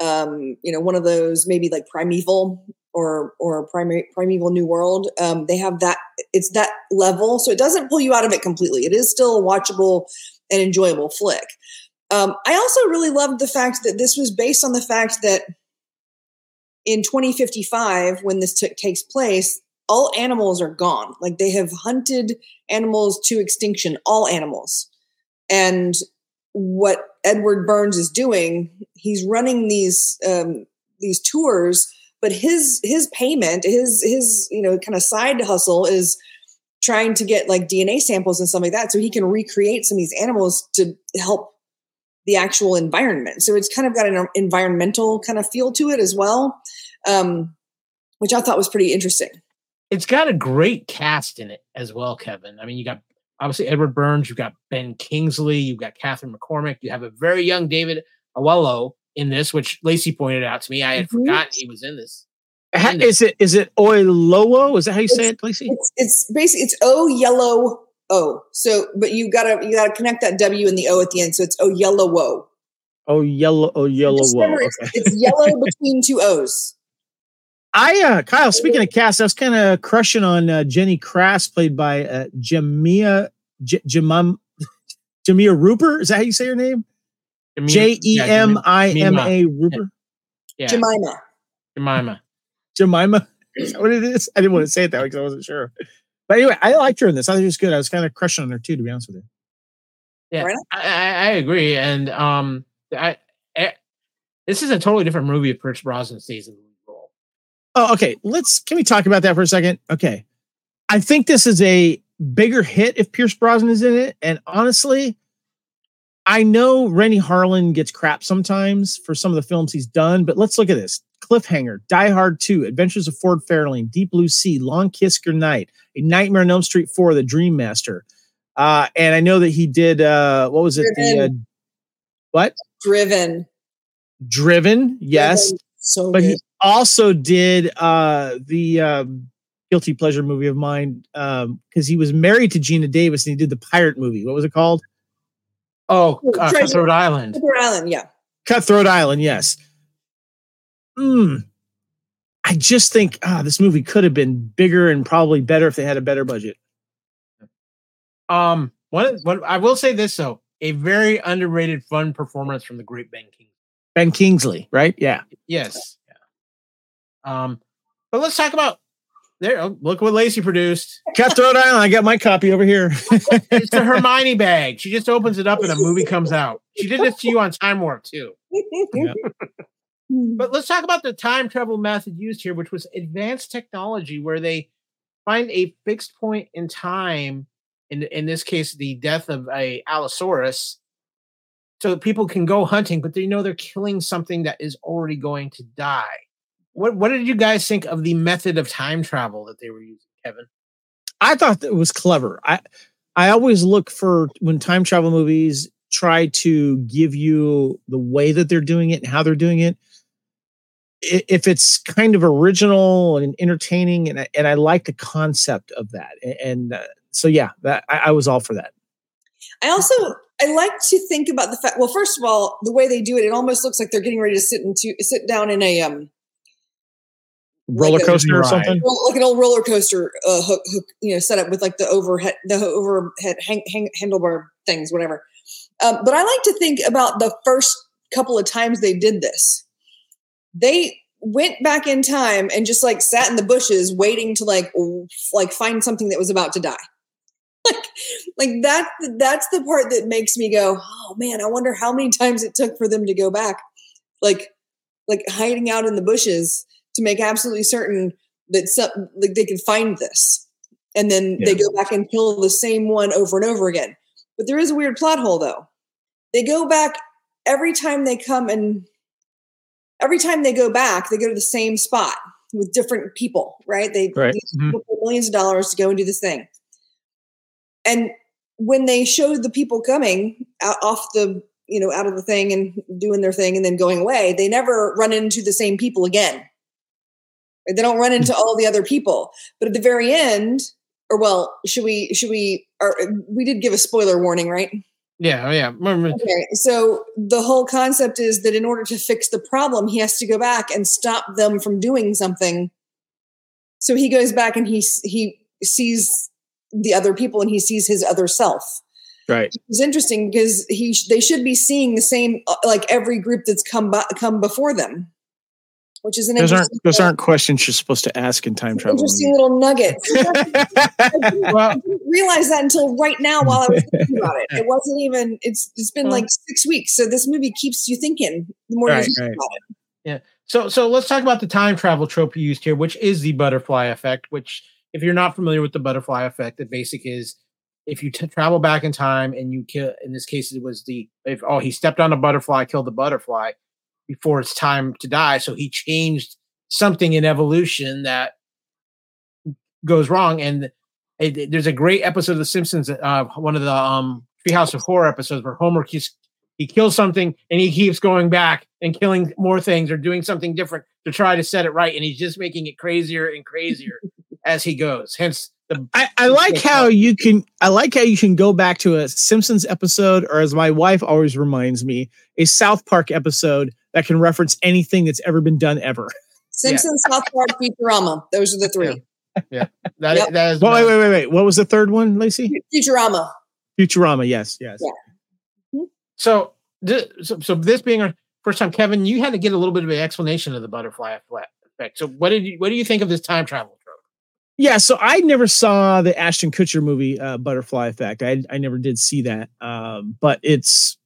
um you know one of those maybe like primeval or or Prime, primeval new world um they have that it's that level so it doesn't pull you out of it completely. It is still a watchable and enjoyable flick. Um i also really loved the fact that this was based on the fact that in 2055 when this t- takes place all animals are gone. Like they have hunted animals to extinction, all animals. And what Edward Burns is doing, he's running these um, these tours, but his his payment, his his you know kind of side hustle is trying to get like DNA samples and stuff like that, so he can recreate some of these animals to help the actual environment. So it's kind of got an environmental kind of feel to it as well, um, which I thought was pretty interesting it's got a great cast in it as well, Kevin. I mean, you got obviously Edward Burns, you've got Ben Kingsley, you've got Catherine McCormack, you have a very young David Oyelowo in this, which Lacee pointed out to me. I had mm-hmm. forgotten he was in this. In is it is it Oyelowo? Is that how you it's, say it, Lacee? It's, it's basically it's O yellow O. So, but you gotta you gotta connect that W and the O at the end. So it's O yellow O. Oh yellow oh yellow okay. it's, it's yellow between two O's. I uh Kyle, speaking of cast, I was kind of crushing on uh, Jenny Krase, played by uh, Jamia J- Jamam Jamia Rooper. Is that how you say her name? J E M I M A Rooper. Yeah. Jemima. Jemima. Jemima. Is that what it is? I didn't want to say it that way because I wasn't sure. But anyway, I liked her in this. I thought she was good. I was kind of crushing on her too, to be honest with you. Yeah, I, I, agree. And um, I, I, this is a totally different movie if Pierce Brosnan stays in the Oh, okay. Let's can we talk about that for a second? Okay. I think this is a bigger hit if Pierce Brosnan is in it. And honestly, I know Renny Harlin gets crap sometimes for some of the films he's done, but let's look at this. Cliffhanger, Die Hard 2, Adventures of Ford Fairlane, Deep Blue Sea, Long Kiss Goodnight, A Nightmare on Elm Street 4, The Dream Master. Uh, and I know that he did, uh, what was it? The, uh, what? Driven. Driven, yes. Driven. So but good. he also did uh the um guilty pleasure movie of mine um because he was married to Geena Davis and he did the pirate movie. What was it called? Oh, Oh, uh, Treasure. Cutthroat Island. Super Island, yeah. Cutthroat Island, yes. Hmm. I just think ah, this movie could have been bigger and probably better if they had a better budget. Um, one, one, I will say this though, a very underrated, fun performance from the great Ben King. Ben Kingsley, right? Yeah. Yes. Yeah. Um, but let's talk about there. oh, Look what Lacee produced. Cutthroat Island. I got my copy over here. It's the Hermione bag. She just opens it up and a movie comes out. She did this to you on Time Warp too. But let's talk about the time travel method used here, which was advanced technology where they find a fixed point in time, in in this case, the death of a Allosaurus, so that people can go hunting, but they know they're killing something that is already going to die. What what did you guys think of the method of time travel that they were using, Kevin? I thought that was clever. I I always look for when time travel movies try to give you the way that they're doing it and how they're doing it. If it's kind of original and entertaining, and I, and I like the concept of that, A- and uh, so yeah, that I, I was all for that. I also I like to think about the fact. Well, first of all, the way they do it, it almost looks like they're getting ready to sit into sit down in a um Roller a coaster or something. well, like an old roller coaster uh, hook, hook, you know, set up with like the overhead the overhead hang, hang, handlebar things, whatever. Um, but I like to think about the first couple of times they did this. They went back in time and just like sat in the bushes waiting to like like find something that was about to die like like that that's the part that makes me go oh man i wonder how many times it took for them to go back. Like like hiding out in the bushes to make absolutely certain that some like they could find this. And then they go back and kill the same one over and over again. But there is a weird plot hole though. They go back every time they come and every time they go back they go to the same spot with different people right? They Right. Mhm. millions of dollars to go and do this thing and when they showed the people coming out off the you know out of the thing and doing their thing and then going away they never run into the same people again they don't run into all the other people but at the very end or well should we should we or we did give a spoiler warning right Yeah, oh, yeah. Okay, so the whole concept is that in order to fix the problem, he has to go back and stop them from doing something. So he goes back and he he sees the other people and he sees his other self. Right. It's interesting because he sh- they should be seeing the same uh, like every group that's come by, come before them, which is an Those aren't interesting, those aren't questions you're supposed to ask in time travel. interesting little nugget. I didn't, Well, I didn't realize that until right now while I was thinking about it. It wasn't even. It's it's been Well- like six weeks, so this movie keeps you thinking. The more Right, you think right. about it. Yeah. So so let's talk about the time travel trope you used here, which is the butterfly effect. Which, if you're not familiar with the butterfly effect, the basic is if you t- travel back in time and you kill. In this case, it was the if oh he stepped on a butterfly, killed the butterfly before it's time to die, so he changed something in evolution that goes wrong. And it, there's a great episode of The Simpsons, uh, one of the um Treehouse of Horror episodes where Homer keeps he kills something and he keeps going back and killing more things or doing something different to try to set it right and he's just making it crazier and crazier as he goes hence the I, I like how you can I like how you can go back to a Simpsons episode, or as my wife always reminds me, a South Park episode that can reference anything that's ever been done ever. Simpsons, South Park, Futurama. Those are the three. Yeah. that, Yep. that is Well, wait, wait, wait, wait. What was the third one, Lacee? Futurama. Futurama. Yes, yes. Yeah. Hmm? so, thi- so so this being our first time kevin you had to get a little bit of an explanation of the butterfly effect effect. so what did you what do you think of this time travel trope Yeah, so I never saw the Ashton Kutcher movie uh, Butterfly Effect. I I never did see that, um, but it's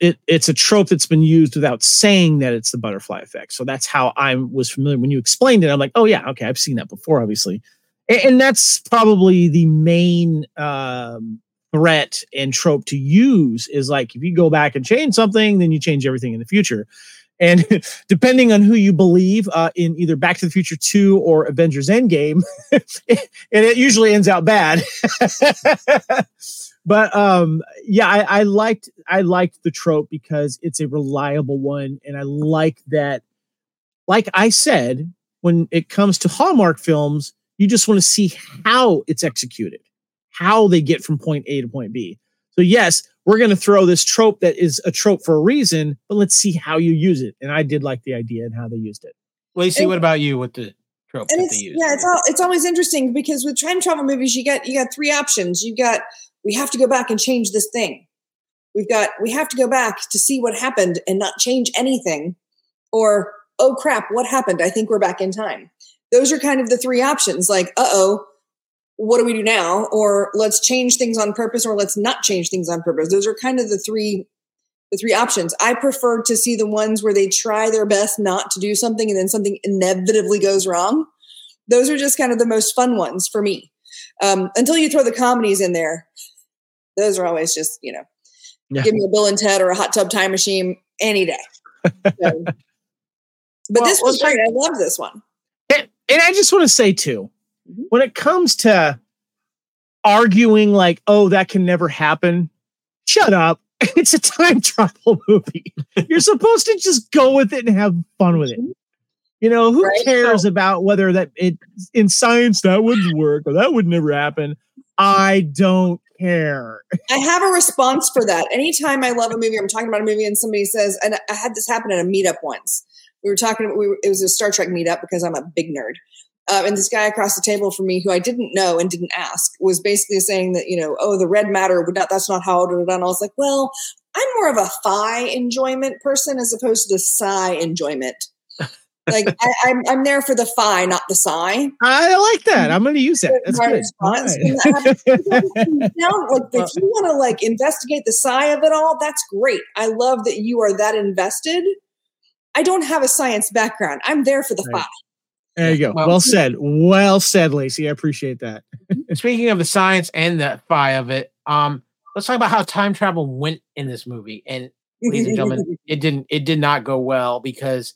it it's a trope that's been used without saying that it's the butterfly effect. So that's how I was familiar when you explained it. I'm like, oh yeah, okay, I've seen that before, obviously. and, and that's probably the main um, threat and trope to use is like if you go back and change something, then you change everything in the future. And depending on who you believe uh, in either Back to the Future 2 or Avengers Endgame, and it usually ends out bad. but um, yeah, I, I liked I liked the trope because it's a reliable one, and I like that. Like I said, when it comes to Hallmark films, you just want to see how it's executed, how they get from point A to point B. So yes, we're going to throw this trope that is a trope for a reason, but let's see how you use it. And I did like the idea and how they used it. Lacee, what about you with the trope and that it's they use? yeah, it's all, it's always interesting because with time travel movies, you got you got three options. You got we have to go back and change this thing. We've got we have to go back to see what happened and not change anything, or oh crap, what happened? I think we're back in time. Those are kind of the three options. Like, uh oh, what do we do now? Or let's change things on purpose, or let's not change things on purpose. Those are kind of the three the three options. I prefer to see the ones where they try their best not to do something and then something inevitably goes wrong. Those are just kind of the most fun ones for me. Um, until you throw the comedies in there, those are always just, you know, Yeah. give me a Bill and Ted or a hot tub time machine any day. So- but Well, this was let's great. I love this one. And, and I just want to say too, Mhm. when it comes to arguing like, oh, that can never happen, shut up. It's a time travel movie. You're supposed to just go with it and have fun with it. You know, who Right. cares about whether that it in science that wouldn't work or that would never happen? I don't care. I have a response for that. Anytime I love a movie, I'm talking about a movie, and somebody says, and I had this happen at a meetup once. We were talking. We were, it was a Star Trek meetup because I'm a big nerd. Um, and this guy across the table from me, who I didn't know and didn't ask, was basically saying that you know, oh, the red matter would not. That's not how it would have done. I was like, well, I'm more of a phi enjoyment person as opposed to the psi enjoyment. Like I, I'm, I'm there for the phi, not the psi. I like that. I'm going to use that. That's good. Now, like if you want to like investigate the psi of it all, that's great. I love that you are that invested. I don't have a science background. I'm there for the Right. phi. There you go. Well- Well said. Well said, Lacee. I appreciate that. Speaking of the science and the phi of it, um, let's talk about how time travel went in this movie. And ladies and gentlemen, it didn't it did not go well because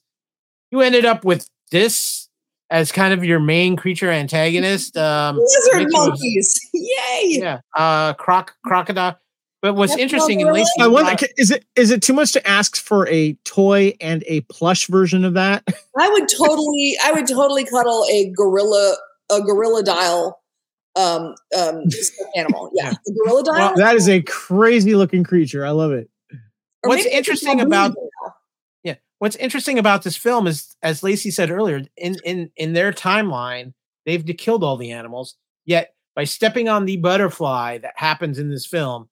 you ended up with this as kind of your main creature antagonist. Um Lizard Mickey was- monkeys. Yay. yeah, uh croc crocodile. But what's That's interesting in not Lacee I wonder, brought- is it is it too much to ask for a toy and a plush version of that? I would totally I would totally cuddle a gorilla a gorilla dial um um animal. Yeah. The gorilla dial. Well, that is a crazy looking creature. I love it. Or what's interesting about- Yeah. What's interesting about this film is, as Lacee said earlier, in in in their timeline, they've killed all the animals. Yet, by stepping on the butterfly that happens in this film,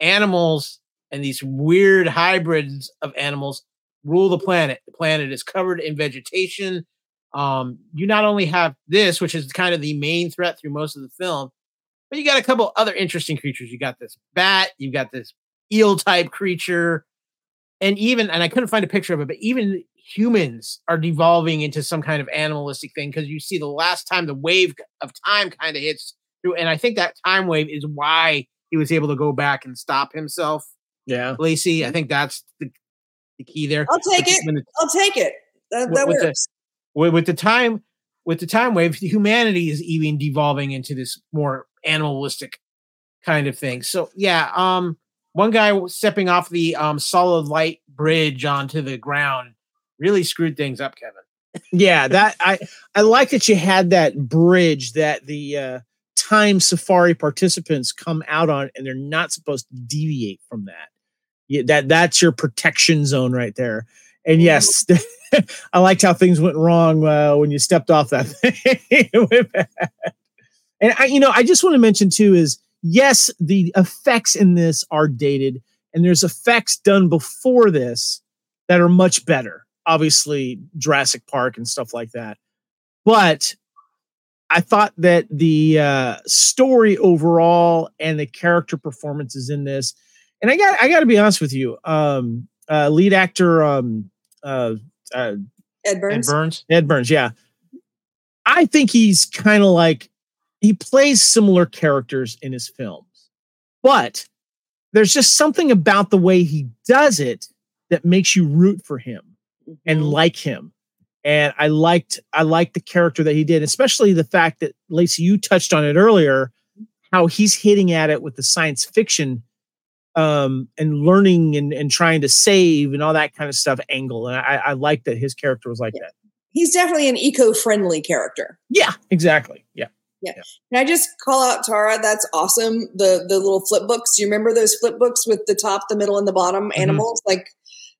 animals and these weird hybrids of animals rule the planet. The planet is covered in vegetation. Um, you not only have this, which is kind of the main threat through most of the film, but you got a couple other interesting creatures. You got this bat, you got this eel type creature, and even and I couldn't find a picture of it, but even humans are devolving into some kind of animalistic thing because you see the last time the wave of time kind of hits through, and I think that time wave is why he was able to go back and stop himself. Yeah. Lacee, I think that's the, the key there. I'll take But it. the- I'll take it. That, that with the- works. with, with the time with the time wave humanity is even devolving into this more animalistic kind of thing so yeah um one guy stepping off the um solid light bridge onto the ground really screwed things up kevin Yeah, that I I like that you had that bridge that the uh time safari participants come out on and they're not supposed to deviate from that. Yeah, that that's your protection zone right there. And yes, I liked how things went wrong uh, when you stepped off that thing. It went bad. and I, you know, I just want to mention too is yes, the effects in this are dated, and there's effects done before this that are much better. Obviously, Jurassic Park and stuff like that. But I thought that the uh, story overall and the character performances in this, and I got I got to be honest with you, um, uh, lead actor um, uh, uh, Ed and Burns. burns Ed Burns, yeah, I think he's kind of like he plays similar characters in his films, but there's just something about the way he does it that makes you root for him and Mhm. like him. And I liked I liked the character that he did, especially the fact that Lacee, you touched on it earlier, how he's hitting at it with the science fiction um and learning and, and trying to save and all that kind of stuff angle. And I, I like that his character was like that. he's definitely an eco-friendly character. Yeah, exactly. Yeah. Yeah. Can I just call out Tara? That's awesome. The the little flip books. Do you remember those flip books with the top, the middle, and the bottom animals? Like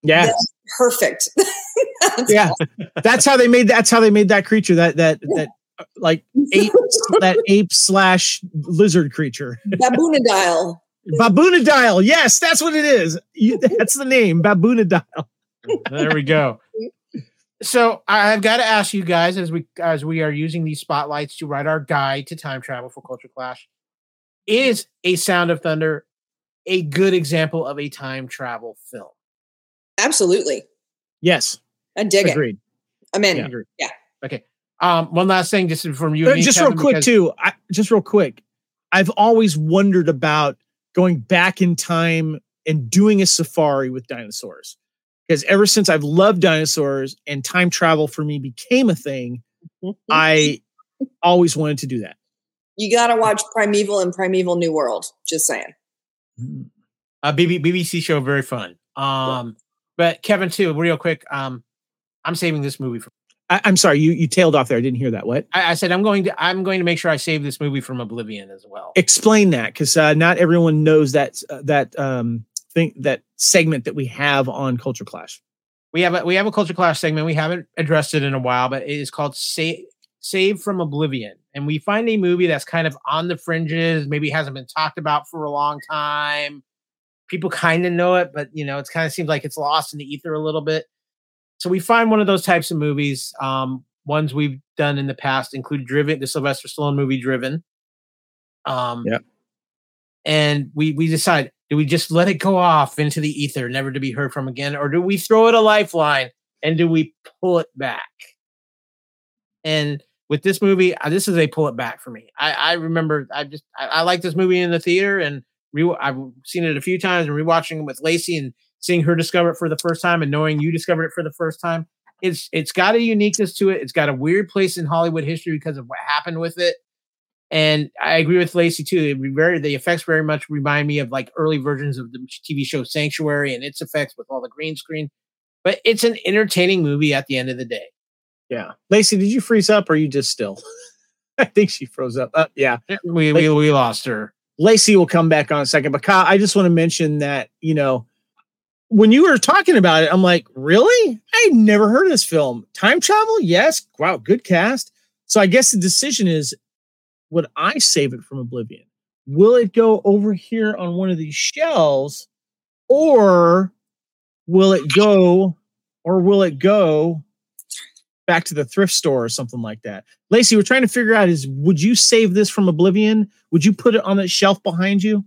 Yeah. that's perfect. That's Yeah. That's how they made that's how they made that creature, that that that uh, like ape that ape slash lizard creature. Baboonadile. Baboonadile. Yes, that's what it is. You, that's the name, Baboonadile. there we go. So I've got to ask you guys as we as we are using these spotlights to write our guide to time travel for Culture Clash, is a Sound of Thunder a good example of a time travel film? Absolutely. Yes, I dig it. agreed. I'm in. Yeah. Agreed. Um, one last thing, just from you, Uh, and me, just real quick because- too. I, just real quick. I've always wondered about going back in time and doing a safari with dinosaurs. Because ever since I've loved dinosaurs and time travel for me became a thing, I always wanted to do that. you got to watch Primeval and Primeval New World. Just saying. Uh, BB, BBC show very fun. Um, but Kevin too, real quick. Um, I'm saving this movie for. I, I'm sorry, you you tailed off there. I didn't hear that. What? I, I said I'm going to. I'm going to make sure I save this movie from Oblivion as well. Explain that, because uh, not everyone knows that uh, that um thing that segment that we have on Culture Clash. we have a we have a culture clash segment. We haven't addressed it in a while, but it is called Save Save from Oblivion. And we find a movie that's kind of on the fringes, maybe hasn't been talked about for a long time. People kind of know it, but you know, it's kind of seems like it's lost in the ether a little bit. So we find one of those types of movies. Um, ones we've done in the past include Driven, the Sylvester Stallone movie Driven. Um, Yep. And we we decide do we just let it go off into the ether, never to be heard from again, or do we throw it a lifeline and do we pull it back? And with this movie, uh, this is a pull it back for me. I, I remember I just I, I like this movie in the theater and re- I've seen it a few times and rewatching it with Lacee and seeing her discover it for the first time and knowing you discovered it for the first time. It's it's got a uniqueness to it. It's got a weird place in Hollywood history because of what happened with it. And I agree with Lacee too. It very the effects very much remind me of like early versions of the TV show Sanctuary and its effects with all the green screen. But it's an entertaining movie at the end of the day. Yeah, Lacee, did you freeze up or are you just still? I think she froze up. Uh, yeah, We we, we lost her. Lacee will come back on a second. But Kyle, I just want to mention that, you know, when you were talking about it, I'm like, really? I never heard of this film. Time travel? Yes. Wow, good cast. So I guess the decision is would I save it from Oblivion? Will it go over here on one of these shelves? Or will it go, or will it go back to the thrift store or something like that? Lacee, we're trying to figure out is would you save this from Oblivion? Would you put it on that shelf behind you?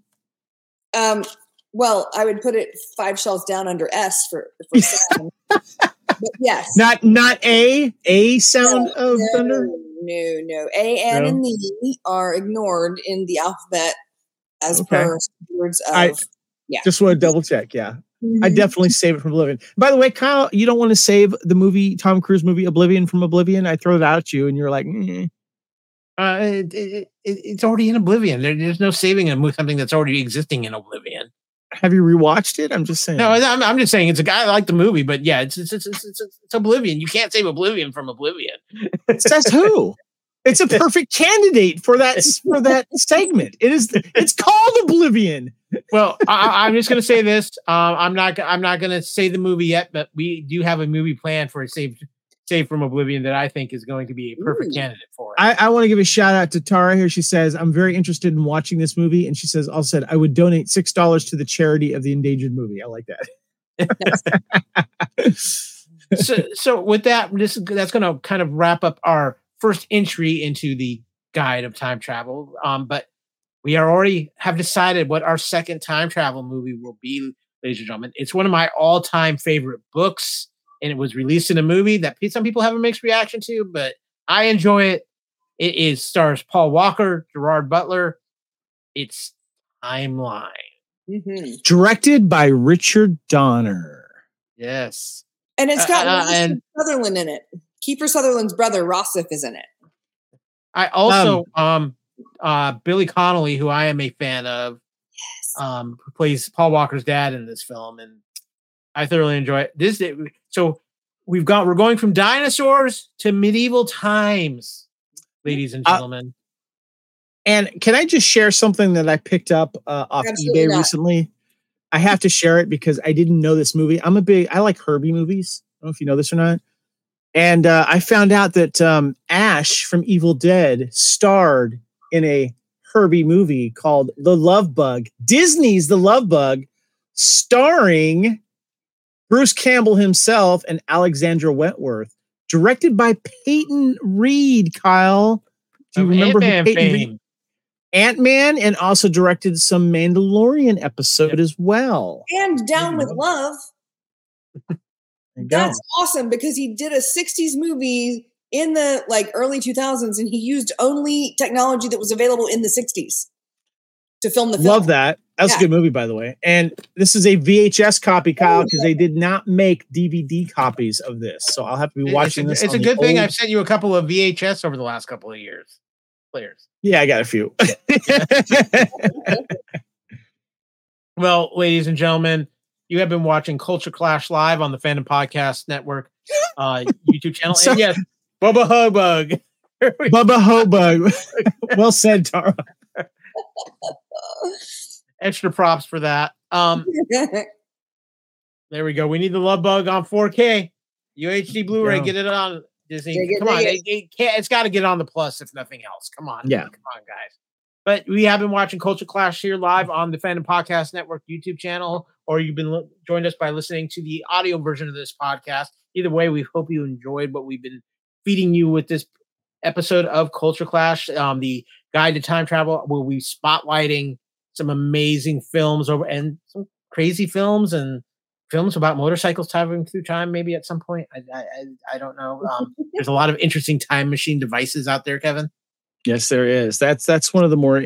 Um, well, I would put it five shelves down under S for, for sound. but yes. Not not a a sound No, of no, thunder. No, no. A, N, No? and E are ignored in the alphabet as Okay. per words of. I- Just want to double check. Yeah, I Mhm. definitely save it from Oblivion. By the way, Kyle, you don't want to save the movie Tom Cruise movie Oblivion from Oblivion. I throw it out at you, and you're like, "Mm." Uh, it, it, it, it's already in Oblivion. There, there's no saving a something that's already existing in Oblivion. have you rewatched it? I'm just saying. No, I'm, I'm just saying it's a guy I like the movie, but yeah, it's it's, it's it's it's it's Oblivion. You can't save Oblivion from Oblivion. It says who? It's a perfect candidate for that for that segment. It is. It's called Oblivion. Well, I, I'm just gonna say this. Um, I'm not I'm not gonna say the movie yet, but we do have a movie plan for a save save from Oblivion that I think is going to be a perfect Ooh. candidate for it. I, I want to give a shout out to Tara here. She says, I'm very interested in watching this movie. And she says, also said, I would donate $6 to the charity of the endangered movie. I like that. so, so with that, this is that's going to kind of wrap up our first entry into the guide of time travel. Um, but we are already have decided what our second time travel movie will be, ladies and gentlemen. It's one of my all-time favorite books, and it was released in a movie that some people have a mixed reaction to, but I enjoy it. It is stars Paul Walker, Gerard Butler. It's Timeline. hmm Directed by Richard Donner. Yes. And it's got Uh, uh, and- Sutherland in it. Kiefer Sutherland's brother Rossif is in it. I also um uh Billy Connolly, who I am a fan of, yes. um, who plays Paul Walker's dad in this film, and I thoroughly enjoy it. This so we've got we're going from dinosaurs to medieval times, ladies and Uh, gentlemen. And can I just share something that I picked up uh, off Absolutely eBay not. recently? I have to share it because I didn't know this movie. I'm a big, I like Herbie movies. I don't know if you know this or not. And uh, I found out that um, Ash from Evil Dead starred in a Herbie movie called The Love Bug. Disney's The Love Bug, starring Bruce Campbell himself and Alexandra Wentworth, directed by Peyton Reed. Kyle, do you Of remember who Ant-Man Peyton Reed? Ant Man, and also directed some Mandalorian episode as well. And Down with. Love. There you go. That's awesome because he did a 60s movie in the like early 2000s and he used only technology that was available in the 60s to film the film. Love that. That's Yeah. a good movie, by the way. And this is a VHS copy, oh, Kyle, because they did not make DVD copies of this. So I'll have to be watching it's this. a, it's a good thing old- I've sent you a couple of VHS over the last couple of years. Players. Yeah, I got a few. Well, ladies and gentlemen, you have been watching Culture Clash live on the Fandom Podcast Network uh, YouTube channel. So- and yes, Bubba Hubbug. Bubba Hobug. well said, Tara. Extra props for that. Um, there we go. We need the Love Bug on 4K. UHD Blu-ray. go. Get it on Disney. Come on, it, it can't, it's got to get on the plus if nothing else. Come on, Yeah. come on, guys. But we have been watching Culture Clash here live on the Fandom Podcast Network YouTube channel, or you've been li- joined us by listening to the audio version of this podcast. Either way, we hope you enjoyed what we've been feeding you with this episode of Culture Clash, um, the guide to time travel, where we spotlighting some amazing films over and some crazy films and films about motorcycles traveling through time. Maybe at some point, I I, I, I don't know. Um, there's a lot of interesting time machine devices out there, Kevin. Yes, there is. That's that's one of the more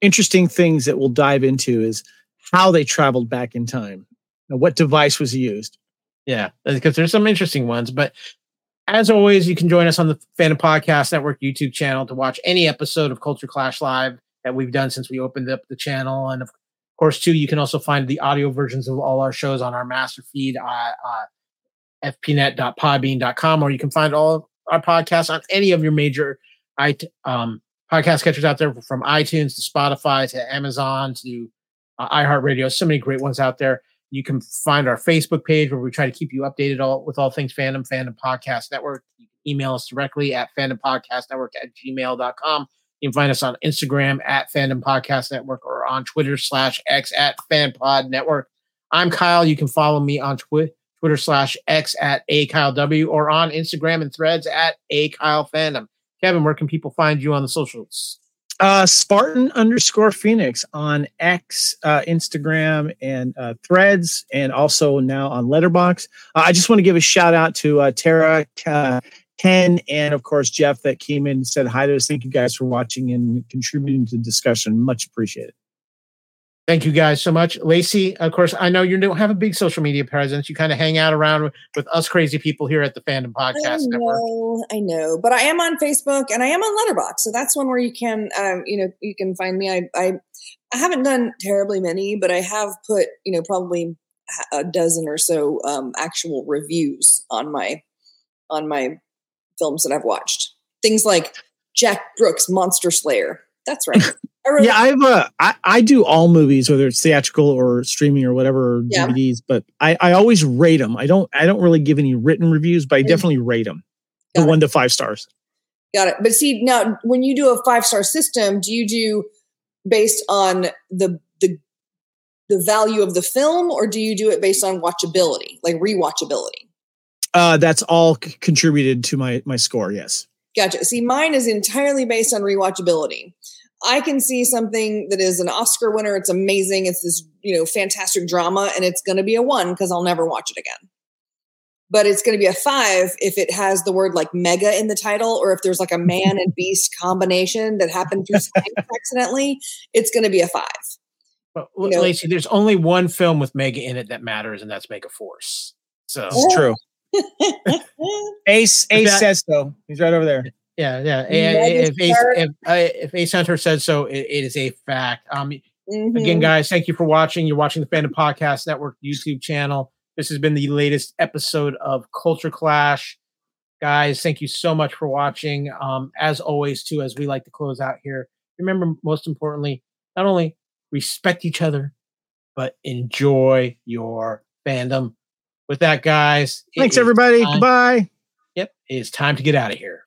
interesting things that we'll dive into is how they traveled back in time. Now, what device was used? Yeah, because there's some interesting ones. But as always, you can join us on the Fandom Podcast Network YouTube channel to watch any episode of Culture Clash Live that we've done since we opened up the channel. And of course, too, you can also find the audio versions of all our shows on our master feed, uh, uh, fpnet.podbean.com, or you can find all our podcasts on any of your major I, um, podcast catchers out there from iTunes to Spotify to Amazon to uh, iHeartRadio. So many great ones out there. You can find our Facebook page where we try to keep you updated all with all things fandom, fandom podcast network. You can email us directly at fandom podcast network at gmail.com. You can find us on Instagram at fandom podcast network or on Twitter slash X at fanpod network. I'm Kyle. You can follow me on Twi- Twitter slash X at a Kyle W or on Instagram and threads at a Kyle fandom. Kevin, where can people find you on the socials? Uh, Spartan underscore Phoenix on X, uh, Instagram, and uh, Threads, and also now on Letterboxd. Uh, I just want to give a shout out to uh, Tara, Ken, and of course Jeff that came in and said hi to us. Thank you guys for watching and contributing to the discussion. Much appreciated. Thank you guys so much. Lacee, of course, I know you don't have a big social media presence. You kind of hang out around with, us crazy people here at the Fandom I Podcast Network. know, I know, but I am on Facebook and I am on Letterboxd, so that's one where you can, um, you know, you can find me. I, I, I haven't done terribly many, but I have put, you know, probably a dozen or so um, actual reviews on my, on my films that I've watched. Things like Jack Brooks' Monster Slayer. That's right. I wrote Yeah, I've uh, I, I do all movies, whether it's theatrical or streaming or whatever or Yeah. DVDs, but I, I always rate them. I don't I don't really give any written reviews, but I Mm. definitely rate them. The it. one to five stars. Got it. But see, now when you do a five star system, do you do based on the the the value of the film, or do you do it based on watchability, like rewatchability? Uh, that's all c- contributed to my my score. Yes. Gotcha. See, mine is entirely based on rewatchability. I can see something that is an Oscar winner. It's amazing. It's this, you know, fantastic drama, and it's going to be a one because I'll never watch it again. but it's going to be a five if it has the word like mega in the title, or if there's like a man and beast combination that happened through accidentally. It's going to be a five. But You know- Lacee, there's only one film with Mega in it that matters, and that's Mega Force. So It's true. Ace Ace that- says so. He's right over there. Yeah, yeah. Mega If Ace, Star- if, uh, if Ace Hunter said so, it, it is a fact. Um, Mhm. Again, guys, thank you for watching. You're watching the Fandom Podcast Network YouTube channel. This has been the latest episode of Culture Clash. Guys, thank you so much for watching. Um, as always, too, as we like to close out here, remember most importantly, not only respect each other, but enjoy your fandom. With that, guys, Thanks everybody. time- Goodbye. Yep, it is time to get out of here.